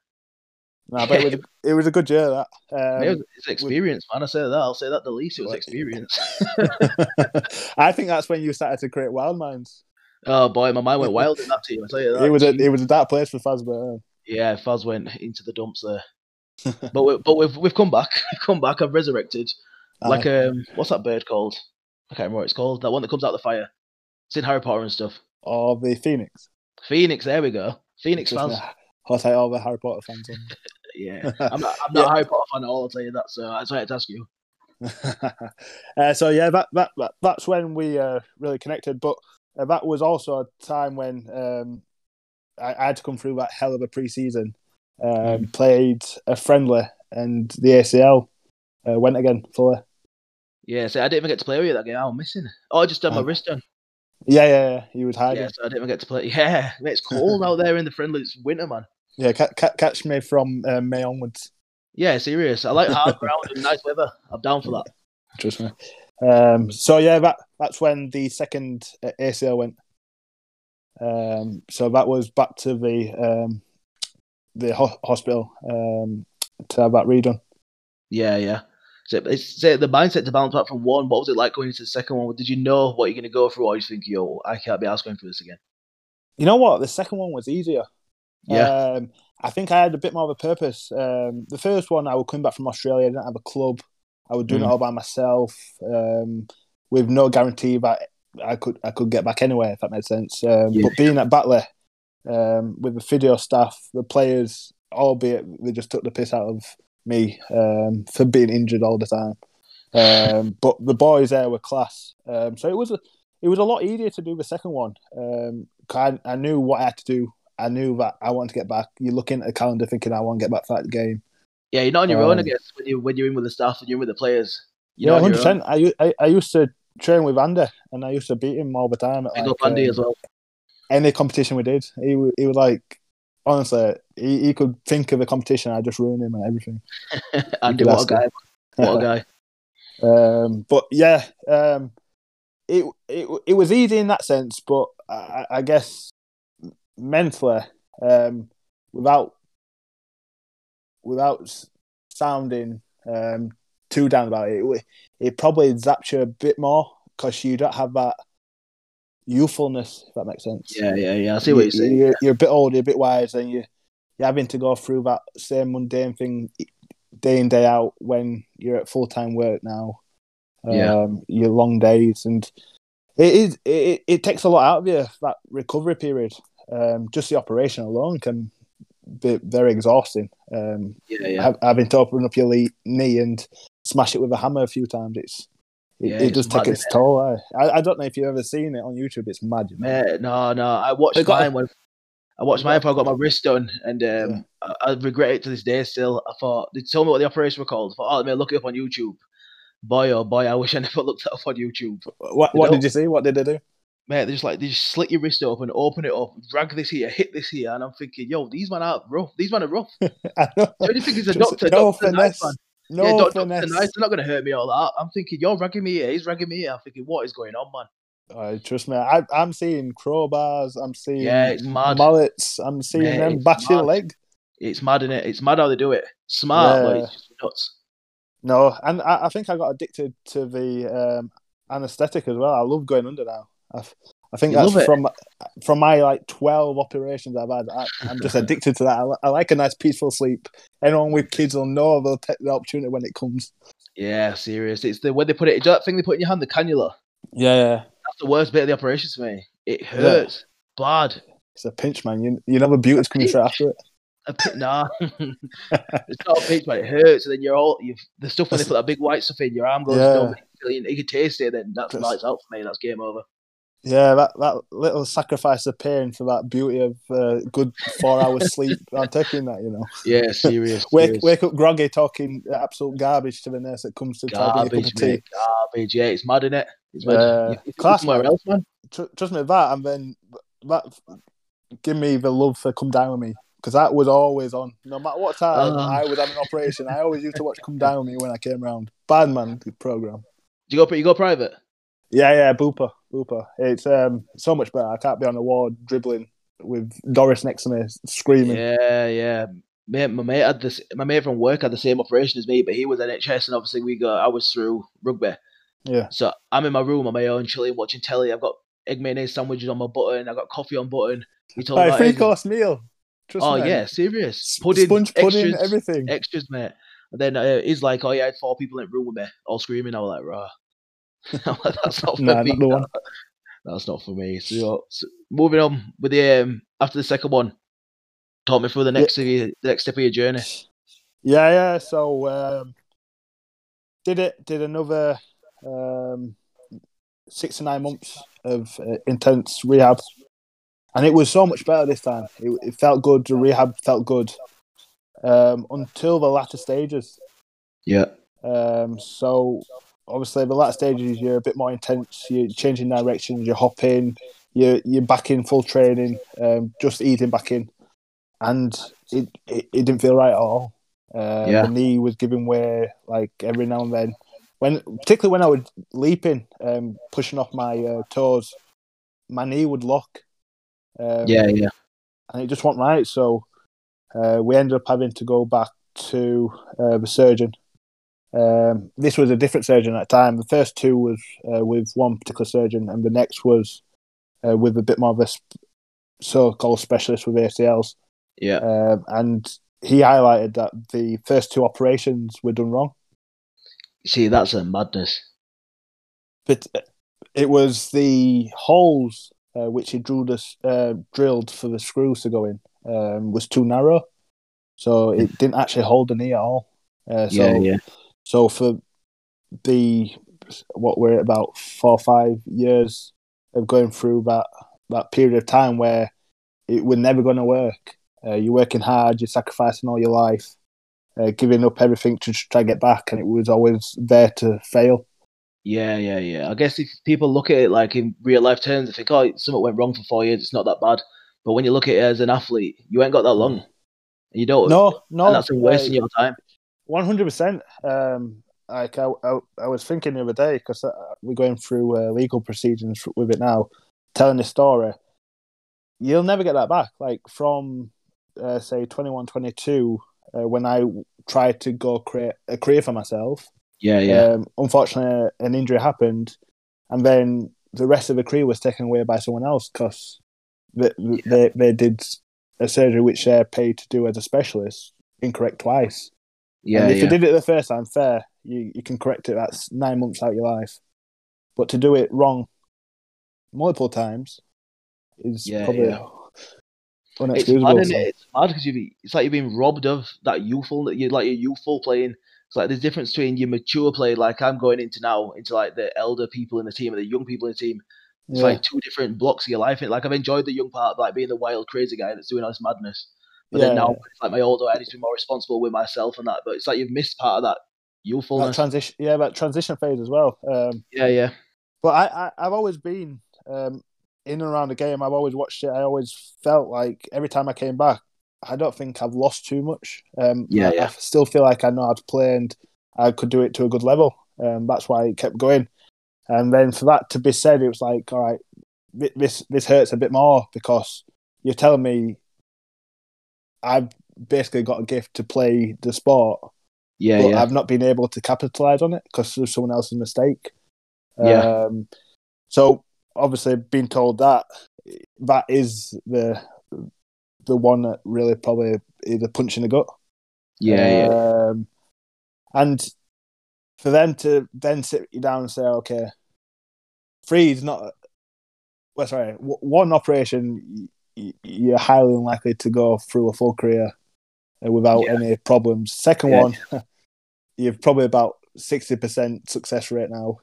No, but it was *laughs* it was a good year. That um, it was- it's experience, man. I say that. I'll say that the least. It was experience. *laughs* I think that's when you started to create wild minds. oh boy, my mind went wild in that team. I tell you *laughs* that. It was a it was a dark place for Fazbear. Yeah, Faz went into the dumps there. but we, but we've we've come back. We've come back. I've resurrected. Like um, what's that bird called? I can't remember what it's called. That one that comes out of the fire. It's in Harry Potter and stuff. or the Phoenix. Phoenix. There we go. Phoenix fans. I'll take all the Harry Potter fans Yeah, *laughs* I'm not. I'm not Harry Potter fan at all. I'll tell you that. So that's why I had to ask you. *laughs* uh, so yeah, that, that that that's when we uh, really connected. But uh, that was also a time when um, I, I had to come through that hell of a pre-season. Um, Mm. Played a friendly, and the ACL uh, went again fully. Yeah, so I didn't even get to play with you that game. Oh, I'm missing. Oh, I just had my Oh. wrist done. Yeah, yeah, yeah. He was hiding. Yeah, so I didn't even get to play. *laughs* Yeah, mate, it's cold out there in the friendly. It's winter, man. Yeah, ca- ca- catch me from uh, May onwards. Yeah, serious. I like hard ground and nice weather. I'm down for that. Trust me. Um, so yeah, that that's when the second uh, ACL went. Um, so that was back to the um, the ho- hospital um, to have that redone. Yeah, yeah. So it's so the mindset to bounce back from one. What was it like going into the second one? Did you know what you're going to go through, or you think, yo, I can't be asked going through this again? You know what? The second one was easier. Yeah, Um, I think I had a bit more of a purpose. Um, the first one, I was coming back from Australia. I didn't have a club. I was doing Mm. it all by myself, um, with no guarantee that I could I could get back anywhere. If that made sense. Um, Yeah. But being at Batley, um, with the physio staff, the players, albeit they just took the piss out of me um, for being injured all the time. Um, *laughs* but the boys there were class. Um, so it was a, it was a lot easier to do the second one. Um, I, I knew what I had to do. I knew that I wanted to get back. You look into the calendar thinking I want to get back for that game. Yeah, you're not on your own, I Um, guess, when you when you're in with the staff and you're in with the players. You're not hundred percent. I, I I used to train with Andy, and I used to beat him all the time. At Big like, Andy um, as well. Any competition we did, he he was like, honestly, he, he could think of a competition. I just ruined him and everything. *laughs* Andy, what a guy! What a guy! *laughs* Um, but yeah, um, it, it it was easy in that sense, but I, I guess mentally, um, without without sounding um, too down about it, it, it probably zaps you a bit more because you don't have that youthfulness. If that makes sense. Yeah, yeah, yeah. I see what you're saying. You're, you're a bit older, a bit wiser, and you you're having to go through that same mundane thing day in day out when you're at full time work now. Yeah. Um, your long days, and it is it, it takes a lot out of you that recovery period. Um, just the operation alone can be very exhausting. Um, Yeah, yeah. having to open up your knee and smash it with a hammer a few times, it's it, Yeah, it it's does take its toll. eh? I, I don't know if you've ever seen it on YouTube. It's mad. you know. Man, no, no. I watched got- mine when I watched mine before I got my wrist done, and um, Yeah. I, I regret it to this day. Still, I thought they told me what the operation was called. I thought, oh, let me look it up on YouTube. Boy, oh boy, I wish I never *laughs* looked it up on YouTube. What what did you see? What did they do? Mate, they just like they just slit your wrist open, open it up, drag this here, hit this here, and I'm thinking, yo, these man are rough. These man are rough. *laughs* I know. So you think he's a doctor, no doctor finesse. man. No yeah, doctor finesse. nice. They're not gonna hurt me all that. I'm thinking, you're ragging me here. He's ragging me here. I'm thinking, what is going on, man? Oh, trust me, I, I'm seeing crowbars. I'm seeing Yeah, it's mad. mullets. I'm seeing Mate, them bash your leg. It's mad in it. It's mad how they do it. Smart, but it's just nuts. No, and I, I think I got addicted to the um, anesthetic as well. I love going under now. I, I think You that's from from my like twelve operations I've had. I, I'm just *laughs* addicted to that. I, I like a nice peaceful sleep. Anyone with kids will know they'll take the opportunity when it comes. Yeah, serious. It's the when they put it. Do you know that thing they put in your hand, the cannula? Yeah, yeah. That's the worst bit of the operation for me. It hurts bad. It's a pinch, man. You you the beauty's coming straight after it. A pit, nah, *laughs* *laughs* it's not a pinch, but it hurts. And then you're all you the stuff when they put that big white stuff in your arm goes Yeah. numb. You can taste it. Then that's lights out for me. That's game over. Yeah, that, that little sacrifice of pain for that beauty of uh, good four hours *laughs* sleep. I'm taking that, you know. Yeah, *laughs* serious. Wake serious. wake up groggy talking absolute garbage to the nurse that comes to try to get you a garbage, of tea. mate. Garbage. Yeah, it's mad in it. It's mad. Yeah. You- you Class, somewhere else, man. Tr- trust me, that and then that give me the love for Come Dine with Me because that was always on. No matter what time Ah. I was having an operation, I always used to watch Come Dine with Me when I came round. Bad man, the program. Do you go? You go private? Yeah, yeah, Bupa, Bupa. It's um so much better. I can't be on the ward dribbling with Doris next to me screaming. Yeah, yeah. Mate, my mate had this. My mate from work had the same operation as me, but he was NHS, and obviously we got. I was through rugby, Yeah. so I'm in my room on my own, chilling, watching telly. I've got egg mayonnaise sandwiches on my button. I've got coffee on button. He told me three course meal. Trust Oh me. yeah, serious. Pudding, sponge pudding, extras, everything. extras, mate. And then uh, he's like, "Oh yeah, I had four people in the room with me, all screaming." I was like, "Rah." *laughs* That's not for Nah, me. not. That's not for me. So, so moving on with the um, after the second one, talk me through the next of your, the next step of your journey. Yeah, yeah. So um, did it? Did another um, six to nine months of uh, intense rehab, and it was so much better this time. It, it felt good. The rehab felt good um, until the latter stages. Yeah, Um, so obviously the latter stages you're a bit more intense. You're changing directions. You're hopping. You're you're back in full training. Um, just eating back in, and it, it, it didn't feel right at all. Uh, Yeah. The knee was giving way like every now and then. When particularly when I was leaping, um, pushing off my uh, toes, my knee would lock. Um, yeah, yeah. and it just wasn't right. So uh, we ended up having to go back to uh, the surgeon. Um, this was a different surgeon at the time. The first two was uh, with one particular surgeon, and the next was uh, with a bit more of a sp- so-called specialist with ACLs. Yeah, Um, and he highlighted that the first two operations were done wrong. See, that's a madness. But uh, it was the holes uh, which he drew the uh, drilled for the screws to go in um, was too narrow, so it didn't actually hold the knee at all. Uh, so, yeah, yeah. So for the what we're at about four or five years of going through that that period of time where it was never going to work. Uh, you're working hard, you're sacrificing all your life, uh, giving up everything to try to get back, and it was always there to fail. Yeah, yeah, yeah. I guess if people look at it like in real life terms, they think, oh, something went wrong for four years, it's not that bad. But when you look at it as an athlete, you ain't got that long. You don't. No, no. And that's wasting your time. One hundred percent. Um, like I, I, I, was thinking the other day because uh, we're going through uh, legal proceedings with it now, telling the story. You'll never get that back. Like from uh, say 21, 22, uh, when I tried to go create a career for myself. Yeah, yeah. Um, unfortunately, an injury happened, and then the rest of the career was taken away by someone else because they, yeah. they they did a surgery which they're paid to do as a specialist incorrect twice. Yeah, and if yeah. you did it the first time, fair, you, you can correct it. That's nine months out of your life. But to do it wrong multiple times is Yeah, probably yeah. It's mad, innit? It's mad because you it's like you've been robbed of that youthful, you like your youthful playing. It's like there's difference between your mature play, like I'm going into now, into like the elder people in the team and the young people in the team. It's yeah. like two different blocks of your life. Like I've enjoyed the young part, like being the wild, crazy guy that's doing all this madness. But then Yeah. now it's like my older, I need to be more responsible with myself and that. But it's like you've missed part of that that transition, yeah, that transition phase as well. Um, yeah, yeah, but I, I, I've always been um, in and around the game. I've always watched it. I always felt like every time I came back, I don't think I've lost too much. Um, Yeah, I, yeah. I still feel like I know how to play and I could do it to a good level. Um, that's why it kept going. And then for that to be said, it was like, all right, this this hurts a bit more because you're telling me I've basically got a gift to play the sport, yeah, but yeah. I've not been able to capitalize on it because of someone else's mistake. Yeah. Um, so obviously, being told that that is the the one that really probably is a punch in the gut. yeah, yeah. Um, and for them to then sit you down and say, okay, three is not. Well, sorry, w- one operation you're highly unlikely to go through a full career without Yeah. any problems. Second Yeah. one, *laughs* you're probably about sixty percent success rate now.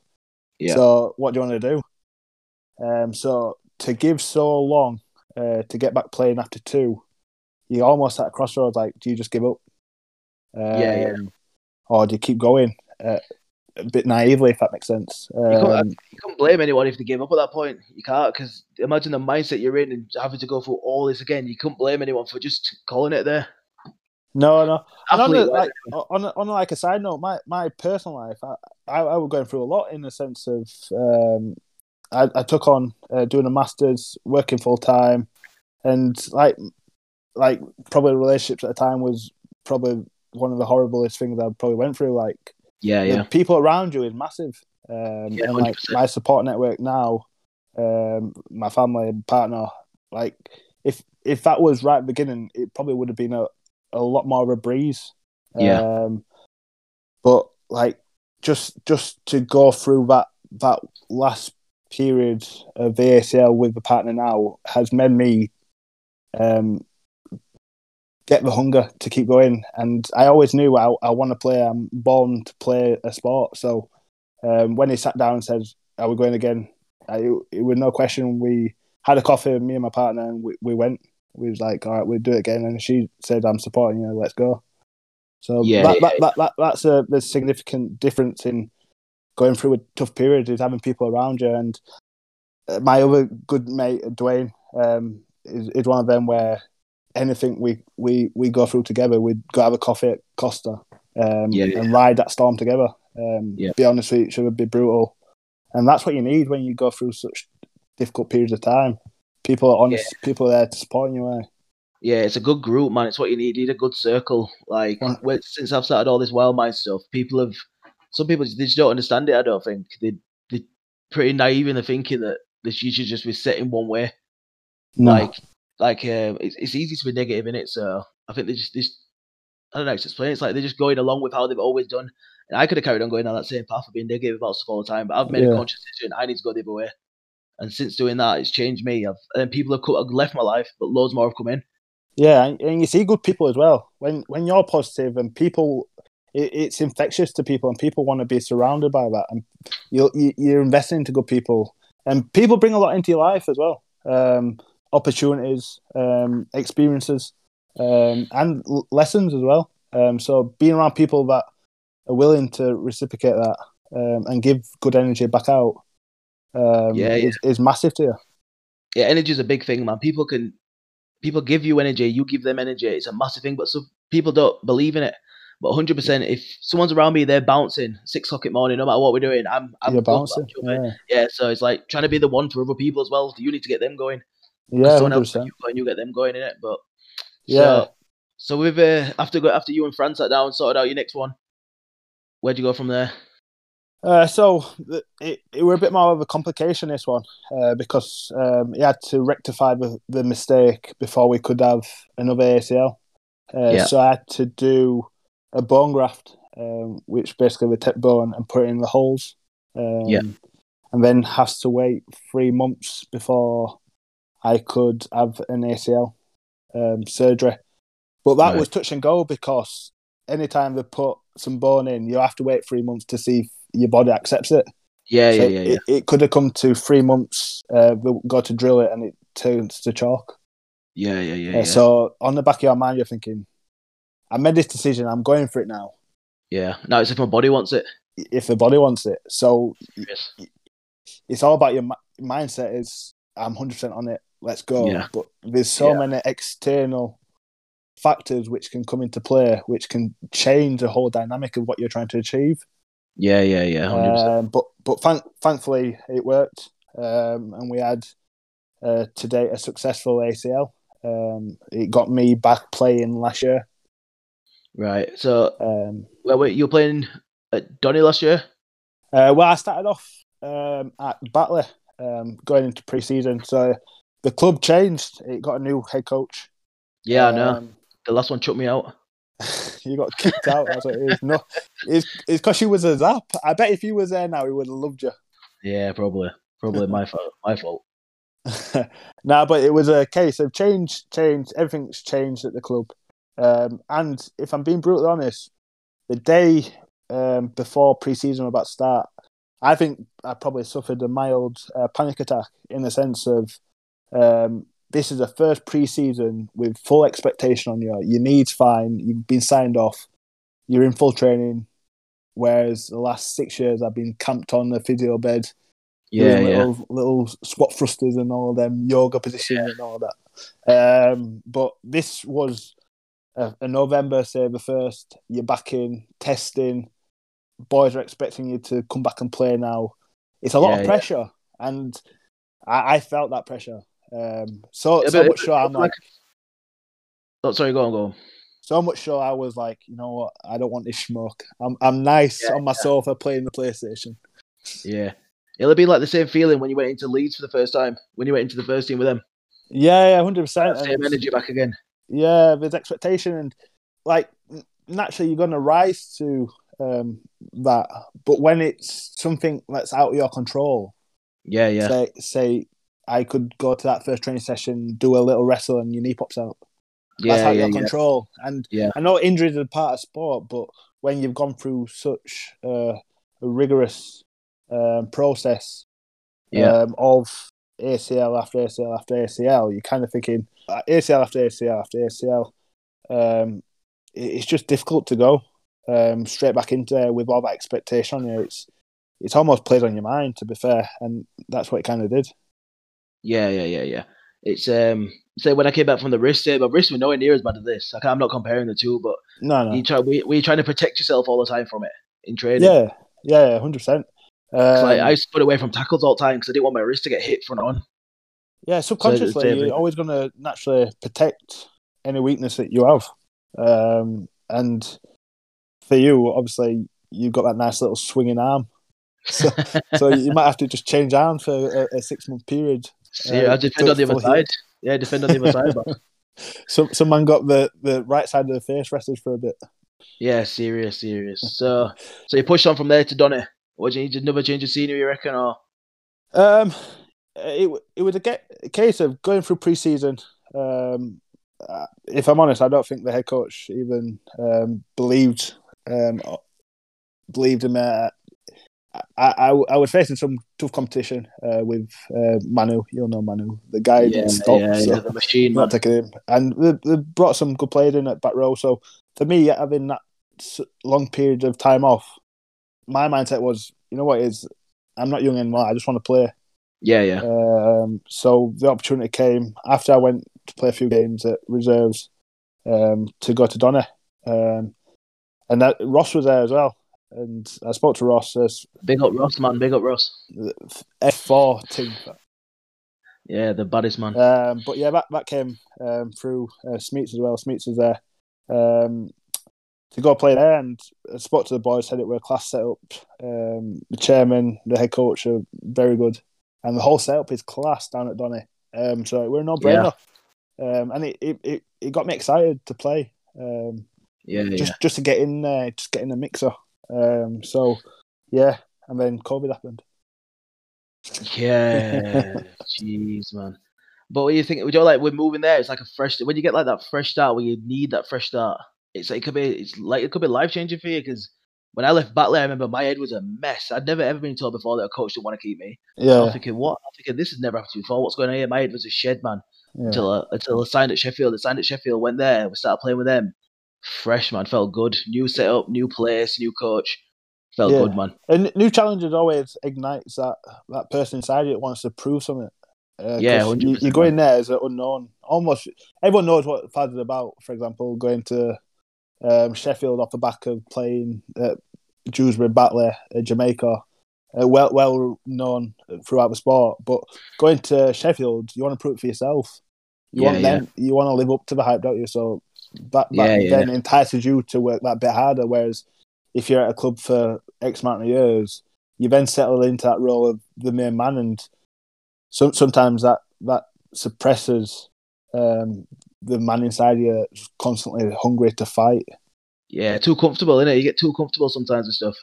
Yeah. So what do you want to do? Um, so to give so long uh, to get back playing after two, you're almost at a crossroads. Like, do you just give up? Um, Yeah, yeah. Or do you keep going? Uh, a bit naively, if that makes sense. You can't, Um, you can't blame anyone if they gave up at that point. You can't because imagine the mindset you're in and having to go through all this again. You couldn't blame anyone for just calling it there. no, no. And on, a, Athlete, like, on, a, on a, like a side note, my, my personal life, I, I, I was going through a lot in the sense of um, I, I took on uh, doing a master's, working full time, and like like probably relationships at the time was probably one of the horriblest things I probably went through. Like yeah, the yeah, people around you is massive, um, Yeah, and like 100%. my support network now, um, my family, and partner, like if if that was right at the beginning, it probably would have been a, a lot more of a breeze. Yeah. Um, but like just just to go through that that last period of the ACL with the partner now has made me um get the hunger to keep going. And I always knew I, I want to play I'm born to play a sport. So um, when he sat down and said are we going again? I, it was no question. We had a coffee me and my partner and we, we went. We was like all right we'll do it again. And she said I'm supporting you let's go. So Yeah, that, yeah, that, that, that, that's a, the significant difference in going through a tough period is having people around you. And uh, my other good mate, Dwayne, um, is, is one of them where anything we, we, we go through together, we'd go have a coffee at Costa um, Yeah, yeah. and ride that storm together. Um, Yeah. Be honest with each other, be brutal. And that's what you need when you go through such difficult periods of time. People are honest, people are there to support you. Eh? yeah. It's a good group, man. It's what you need. You need a good circle. Like since I've started all this wild mind stuff, people have some people they just don't understand it. I don't think they they're pretty naive in the thinking that this you should just be set in one way. No. Like like um, it's it's easy to be negative in it. So I think they just this I don't know how to explain. It's like they're just going along with how they've always done, And I could have carried on going down that same path of being negative about stuff all the time, but I've made Yeah. a conscious decision. I need to go the other way. And since doing that, it's changed me. I've, and people have, left my life, but loads more have come in. Yeah, and, and you see good people as well. When when you're positive and people, it, it's infectious to people, and people want to be surrounded by that. And you, you you're investing into good people, and people bring a lot into your life as well. Um, opportunities, um, experiences, um, and l- lessons as well. Um, so being around people that are willing to reciprocate that um, and give good energy back out, um, Yeah, yeah. Is, is massive to you. Yeah, energy is a big thing, man. People can, people give you energy, you give them energy. It's a massive thing, but some people don't believe in it. But 100%, if someone's around me, they're bouncing six o'clock in the morning, no matter what we're doing, I'm, I'm You're bouncing. Yeah, Yeah, so it's like trying to be the one for other people as well. You need to get them going. Yeah, someone hundred else percent. you going, you get them going in it. But Yeah. So, so with uh, after go after you and Fran sat down, sorted out your next one. Where'd you go from there? Uh, so it, it were a bit more of a complication this one uh, because um, he had to rectify the, the mistake before we could have another ACL. Uh, Yeah. So I had to do a bone graft, um, which basically we take bone and put it in the holes. Um, Yeah. And then has to wait three months before I could have an ACL um, surgery. But that Right. was touch and go because anytime they put some bone in, you have to wait three months to see if your body accepts it. Yeah, So yeah, yeah, yeah. It, it could have come to three months. Uh, we got to drill it and it turns to chalk. Yeah, yeah, yeah, Uh, yeah. So on the back of your mind, you're thinking, I made this decision. I'm going for it now. yeah. Now it's if my body wants it. If the body wants it, so Yes. it's all about your mindset. Is I'm 100 percent on it. Let's go. Yeah. But there's so Yeah. many external factors which can come into play, which can change the whole dynamic of what you're trying to achieve. Yeah, yeah, yeah. Um, but but thank, thankfully it worked, um, and we had uh, to date a successful ACL. Um, it got me back playing last year. Right. So, Um, well, wait, you were playing at Donny last year? uh, well, I started off um, at Batley, um, going into pre-season. So the club changed. It got a new head coach. Yeah, I know. Um, The last one chucked me out. *laughs* you got kicked out. That's what it is. No, it's it's because you was a zap. I bet if you was there now, he would have loved you. Yeah, probably. Probably my fault. My fault. *laughs* no, but it was a case of change, change. Everything's changed at the club. Um, and if I'm being brutally honest, the day um, before pre-season about to start, I think I probably suffered a mild uh, panic attack in the sense of um, this is a first pre-season with full expectation on you. Your needs fine. You've been signed off. You're in full training. Whereas the last six years, I've been camped on the physio bed Yeah, doing yeah. little, little squat thrusters and all of them yoga positions and all that. Um, but this was a, a November, say the first. You're back in testing. Boys are expecting you to come back and play now. It's a lot Yeah, of yeah. pressure, and I, I felt that pressure. Um, so Yeah, so much so I'm like, Oh, sorry, go on, go on. so much so I was like, you know what? I don't want this smoke. I'm I'm nice Yeah, on my sofa playing the PlayStation. Yeah. It'll be like the same feeling when you went into Leeds for the first time, when you went into the first team with them. Yeah, yeah, hundred percent. Same energy back again. yeah, there's expectation and like naturally you're gonna rise to um, that, but when it's something that's out of your control, Yeah, yeah. say say I could go to that first training session, do a little wrestle, and your knee pops out. Yeah, out of yeah, your yeah. control. And Yeah. I know injuries are part of sport, but when you've gone through such uh, a rigorous um, process Yeah. um, of ACL after ACL after ACL, you're kind of thinking uh, ACL after ACL after ACL. Um, it's just difficult to go um, straight back into there with all that expectation on you. It's it's almost played on your mind, to be fair, and that's what it kind of did. Yeah, yeah, yeah, yeah. It's um so when I came back from the wrist day, my wrist were nowhere near as bad as this. Like, I'm not comparing the two, but No, no, you try we we trying to protect yourself all the time from it in training. yeah, yeah, hundred percent. Um, 'Cause, like, I used to put away from tackles all the time because I didn't want my wrist to get hit front on. Yeah, subconsciously, same you're always going to naturally protect any weakness that you have. Um, and for you, obviously, you've got that nice little swinging arm. *laughs* So, so you might have to just change arms for a, a six month period. See, Uh, I defend on the other fully heal. side. Yeah, defend on the other side. But *laughs* So, some man got the, the right side of the face rested for a bit. Yeah, serious, serious. So, so you pushed on from there to Donny. What do you need another change of scenery, you reckon, or? Um, it it was a, get, a case of going through preseason. Um, uh, if I'm honest, I don't think the head coach even um, believed um, believed him. Uh, I, I, I was facing some tough competition uh, with uh, Manu. You'll know Manu, the guy Yeah, didn't yeah, so yeah, the machine, not taking him, and they, they brought some good players in at back row. So for me, having that long period of time off, my mindset was, you know what is, I'm not young anymore. I just want to play. Yeah, yeah, Um, so the opportunity came after I went to play a few games at reserves um, to go to Donny. Um, and that, Ross was there as well. And I spoke to Ross, as Big up Ross, man. Big up Ross. F4 team. Yeah, the baddest man. Um, but yeah, that, that came um, through uh, Smeets as well. Smeets was there um, to go play there. And I spoke to the boys, said it were a class setup. Um, the chairman, the head coach are very good. And the whole setup is class down at Donny. Um, so we're a no brainer. Um, and it, it, it, it got me excited to play. Um, yeah, yeah. just just to get in there, just get in the mixer. Um, so yeah, and then COVID happened. Yeah, *laughs* jeez, man. But what do you think? Would you like we're moving there? It's like a fresh. When you get like that fresh start, where you need that fresh start, it's like it could be. It's like it could be life changing for you. Because when I left Batley, I remember my head was a mess. I'd never ever been told before that a coach didn't want to keep me. Yeah. I Yeah, was thinking, what? I'm thinking this has never happened before. What's going on here? My head was a shed, man. yeah. Until I, until I signed at Sheffield. I signed at Sheffield. Went there. We started playing with them. Fresh man, felt good. New setup, new place, new coach. Felt Yeah. good, man. And new challenges always ignites that that person inside you that wants to prove something. Uh, Yeah, you, 100%, you go in there as an unknown. Almost everyone knows what Fad is about. For example, going to um, Sheffield off the back of playing at Dewsbury, Batley, uh, Jamaica, uh, well well known throughout the sport. But going to Sheffield, you want to prove it for yourself. You Yeah, want them. You want to live up to the hype, don't you? So that, that Yeah, yeah. then entices you to work that bit harder. Whereas if you're at a club for X amount of years, you then settle into that role of the main man, and some, sometimes that that suppresses um, the man inside you, constantly hungry to fight. Yeah, too comfortable, innit? You get too comfortable sometimes with stuff.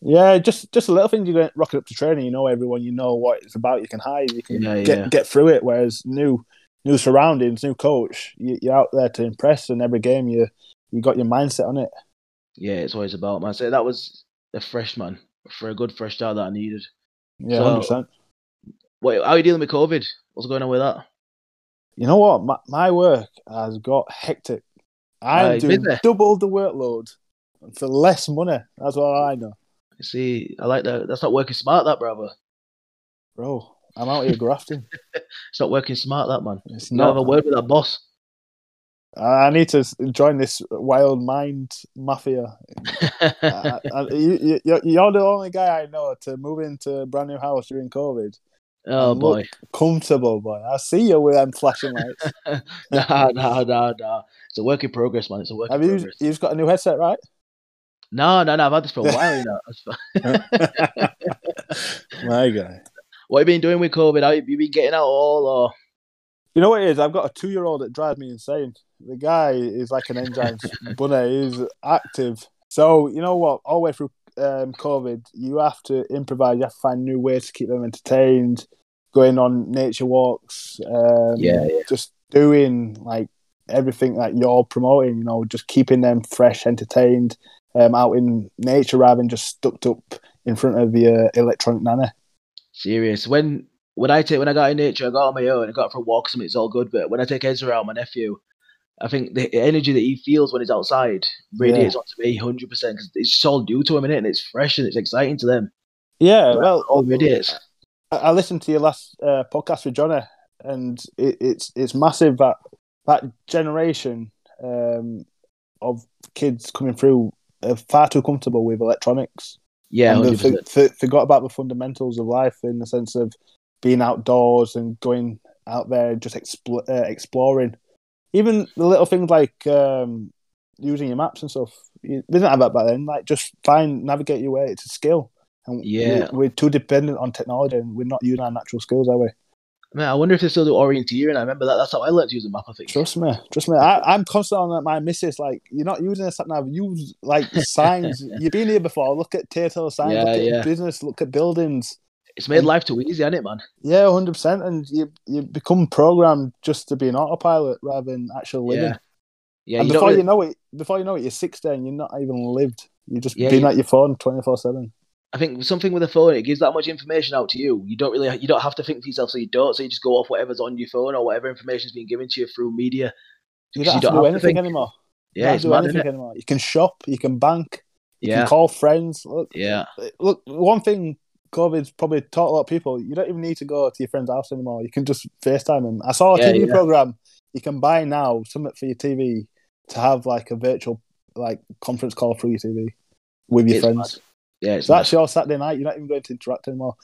Yeah, just just a little thing you go rocking up to training. You know everyone. You know what it's about. You can hide. You can Yeah, get yeah. get through it. Whereas new new surroundings, new coach, you, you're out there to impress, and every game you you got your mindset on it. Yeah, it's always about man. So that was a fresh man for a good fresh start that I needed. Yeah, So- hundred percent. Wait, how are you dealing with COVID? What's going on with that? You know what? My, my work has got hectic. I'm Right, doing double the workload for less money. That's all I know, You see, I like that. That's not working smart, that brother. bro. I'm out here grafting. *laughs* It's not working smart, that man. It's You gotta have a word with that boss. I need to join this wild mind mafia. *laughs* You, you, you're- you're the only guy I know to move into a brand new house during COVID. oh boy, Comfortable, boy. I see you with them flashing lights. *laughs* nah, nah, nah, nah. It's a work in progress, man. It's a work Have in you? progress. You've got a new headset, right? No, no, no. I've had this for a while, you know. That's fine. My guy. What have you been doing with COVID? Have you been getting out all, or You know what it is? I've got a two-year-old that drives me insane. The guy is like an engine *laughs* bunny. He's active. So you know what? All the way through um, COVID, you have to improvise. You have to find new ways to keep them entertained. Going on nature walks. Um, Yeah, yeah. Just doing like everything that you're promoting. You know, just keeping them fresh, entertained, um, out in nature rather than just stuck up in front of the uh, electronic nana. Serious? When when I take when I got in nature, I got on my own. I got for walks walk, and it's all good. But when I take Ezra out, my nephew, I think the energy that he feels when he's outside radiates onto me hundred percent because it's just all due to him, innit? And it's fresh and it's exciting to them. Yeah, But well, all radiates. I I listened to your last uh, podcast with Johnny, and it, it's it's massive that that generation um, of kids coming through are far too comfortable with electronics. Yeah, and hundred they percent. for, forgot about the fundamentals of life in the sense of being outdoors and going out there and just expl- uh, exploring. Even the little things like um, using your maps and stuff. You, they didn't have that back then. Like just find navigate your way. It's a skill. And we- Yeah. we're too dependent on technology, and we're not using our natural skills, are we? Man, I wonder if they still do orienteering. I remember that. That's how I learned to use a map. I think. Trust me, trust me. I, I'm constantly on my missus. Like, you're not using a sat nav. Use like *laughs* signs. You've been here before. Look at Tato signs. Yeah, look at yeah. business. Look at buildings. It's made life too easy, hasn't it, man? Yeah, hundred percent. And you you become programmed just to be an autopilot rather than actual living. Yeah. Yeah. and you before really- you know it, before you know it, you're 16. you're not even lived. You're just Yeah, being you- at your phone twenty four seven. I think something with a phone, it gives that much information out to you. You don't really, you don't have to think for yourself, so you don't. So you just go off whatever's on your phone or whatever information's being given to you through media. You Because don't have to do anything anymore. You Yeah, don't to do mad, anything anymore. You can shop. You can bank. You Yeah, can call friends. Look, yeah, look. One thing COVID's probably taught a lot of people: you don't even need to go to your friend's house anymore. You can just FaceTime them. I saw a Yeah, TV yeah. program. You can buy now something for your TV to have like a virtual like conference call through your TV with your It's friends. Yeah. It's So that's your Saturday night. You're not even going to interact anymore,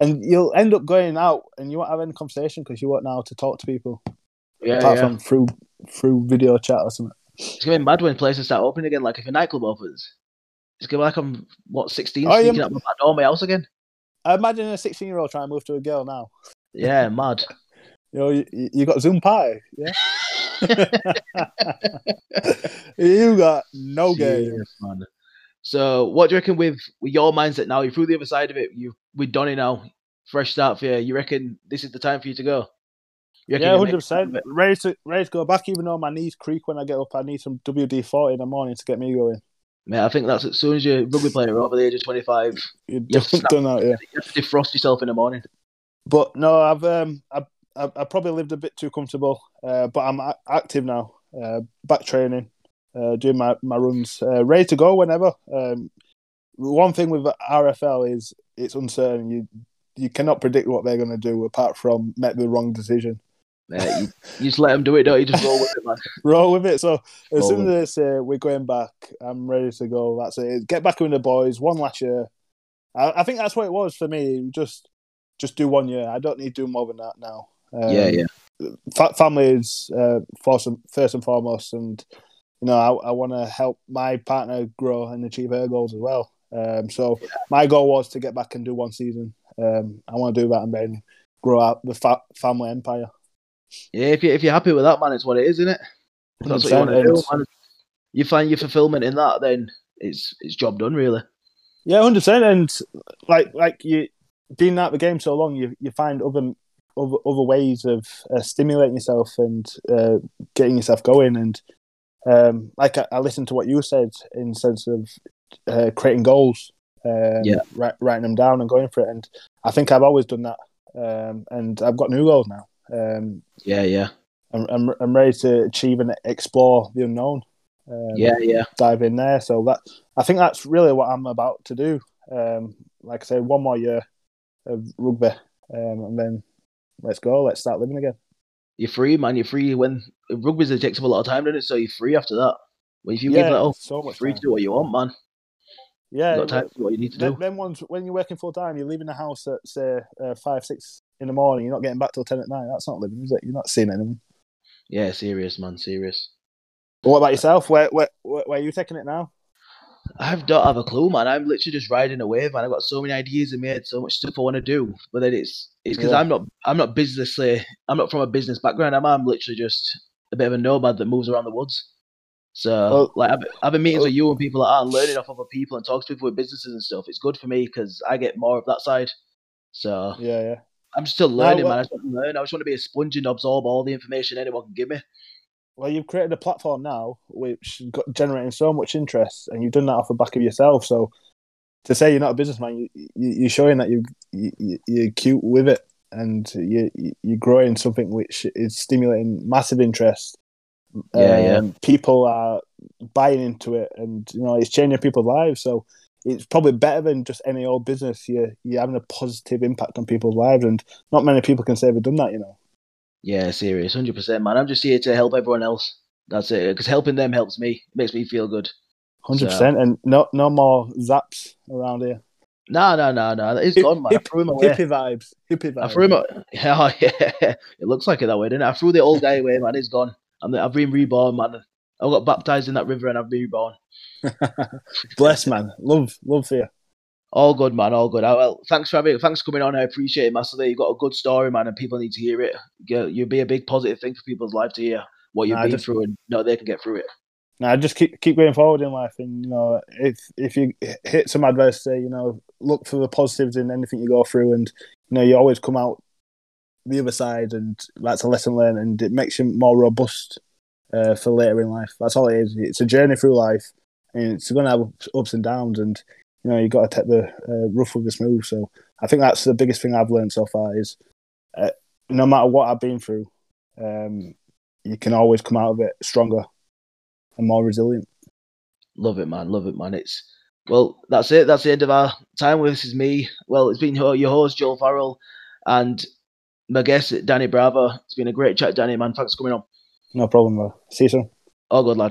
and you'll end up going out and you won't have any conversation because you won't know how to talk to people yeah, apart yeah. from through through video chat or something. It's gonna be mad when places start opening again. Like if a nightclub opens, it's gonna be like I'm what 16, Oh, sneaking out my back door my house again. I imagine a 16 year old trying to move to a girl now. Yeah, mad. *laughs* You know, you, you got Zoom pie. yeah. *laughs* *laughs* you got no game. Man. So, what do you reckon with with your mindset now? You're through the other side of it. You, we done it now, fresh start for you. You reckon this is the time for you to go? You Yeah, hundred percent. Ready to ready to go back. Even though my knees creak when I get up, I need some WD forty in the morning to get me going. Mate, I think that's as soon as you're a rugby player over the age of 25, You You have to snap. *laughs* done that, yeah. *laughs* you have to defrost yourself in the morning. But no, I've um, I, I, I probably lived a bit too comfortable. Uh, but I'm active now. Uh, back training, uh, doing my my runs, uh, ready to go whenever. Um, one thing with RFL is it's uncertain. You you cannot predict what they're going to do apart from make the wrong decision. Mate, you, you just let them do it, don't you? Just roll with it, man. *laughs* Roll with it. So as Roll soon as they say we're going back, I'm ready to go. That's it. Get back with the boys. One last year. I, I think that's what it was for me. Just just do one year. I don't need to do more than that now. Um, yeah, yeah. fa- family is uh, first and, first and foremost, and you know I, I want to help my partner grow and achieve her goals as well. Um, so my goal was to get back and do one season. Um, I want to do that and then grow out the fa- family empire. Yeah, if you if you're happy with that, man, it's what it is, isn't it? If that's what you want to do, man. You find your fulfillment in that, then it's it's job done, really. Yeah, hundred percent. And like like you being out the game so long, you you find other other, other ways of uh, stimulating yourself and uh, getting yourself going. And um, like I, I listened to what you said in sense of uh, creating goals, um, Yeah. ri- writing them down and going for it. And I think I've always done that. Um, and I've got new goals now. Um, Yeah, yeah, I'm, I'm I'm ready to achieve and explore the unknown. Um, yeah, yeah. dive in there. So that I think that's really what I'm about to do. Um, like I say, one more year of rugby, um, and then let's go. Let's start living again. You're free, man. You're free when rugby's it takes up a lot of time, doesn't it? So you're free after that. Well, if you give that up, so much free time. to do what you want, man. Yeah, You got time do what you need to then, do. then once when you're working full time, you're leaving the house at say uh, five, six in the morning. You're not getting back till ten at night. That's not living, is it? You're not seeing anyone. Yeah, serious, man, serious. But what about yourself? Where where where, where are you taking it now? I don't have a clue, man. I'm literally just riding a wave, man. I've got so many ideas in my head, so much stuff I want to do. But then it's it's because Yeah. I'm not I'm not businessly I'm not from a business background. I'm I'm literally just a bit of a nomad that moves around the woods. So Well- like I've, I've been meetings well- with you and people like that and learning off other people and talking to people with businesses and stuff. It's good for me because I get more of that side. So Yeah, yeah. I'm still learning, well- man. I just want to learn. I just want to be a sponge and absorb all the information anyone can give me. Well, you've created a platform now which got generating so much interest, and you've done that off the back of yourself. So to say you're not a businessman, you, you, you're showing that you, you you're cute with it, and you you- you're growing something which is stimulating massive interest. Yeah, yeah. Um, People are buying into it, and you know it's changing people's lives. So it's probably better than just any old business. You you're having a positive impact on people's lives, and not many people can say they've done that. You know. Yeah, serious, hundred percent, man. I'm just here to help everyone else. That's it. Because helping them helps me. It makes me feel good. Hundred percent, and no no more zaps around here. No, no, no, no. It's Hip- gone, man. I hip- threw him away. Hippie vibes, hippie vibes. I threw him. a- *laughs* Yeah, oh, yeah. It looks like it that way, didn't it? I threw the old guy away, man. He's gone. I'm, I've been reborn, man. I got baptized in that river and I've been reborn. *laughs* Bless man, love love for you. All good, man. All good. Well, thanks for having, thanks for coming on. I appreciate it massively. You've got a good story, man, and people need to hear it. You'll be a big positive thing for people's life to hear what you've nah, been just, through and know they can get through it. Now, just keep keep going forward in life, and you know, if if you hit some adversity, you know, look for the positives in anything you go through, and you know, you always come out the other side, and that's a lesson learned, and it makes you more robust uh, for later in life. That's all it is. It's a journey through life, and it's going to have ups and downs, and you know, you got to take the uh, rough with the smooth. So I think that's the biggest thing I've learned so far is uh, no matter what I've been through, um, you can always come out of it stronger and more resilient. Love it, man. Love it, man. It's well, that's it. That's the end of our time. With this is me. Well, it's been your, your host Joel Farrell and my guest Danny Bravo. It's been a great chat, Danny. Man, thanks for coming on. No problem, bro. See you soon. All good, lad.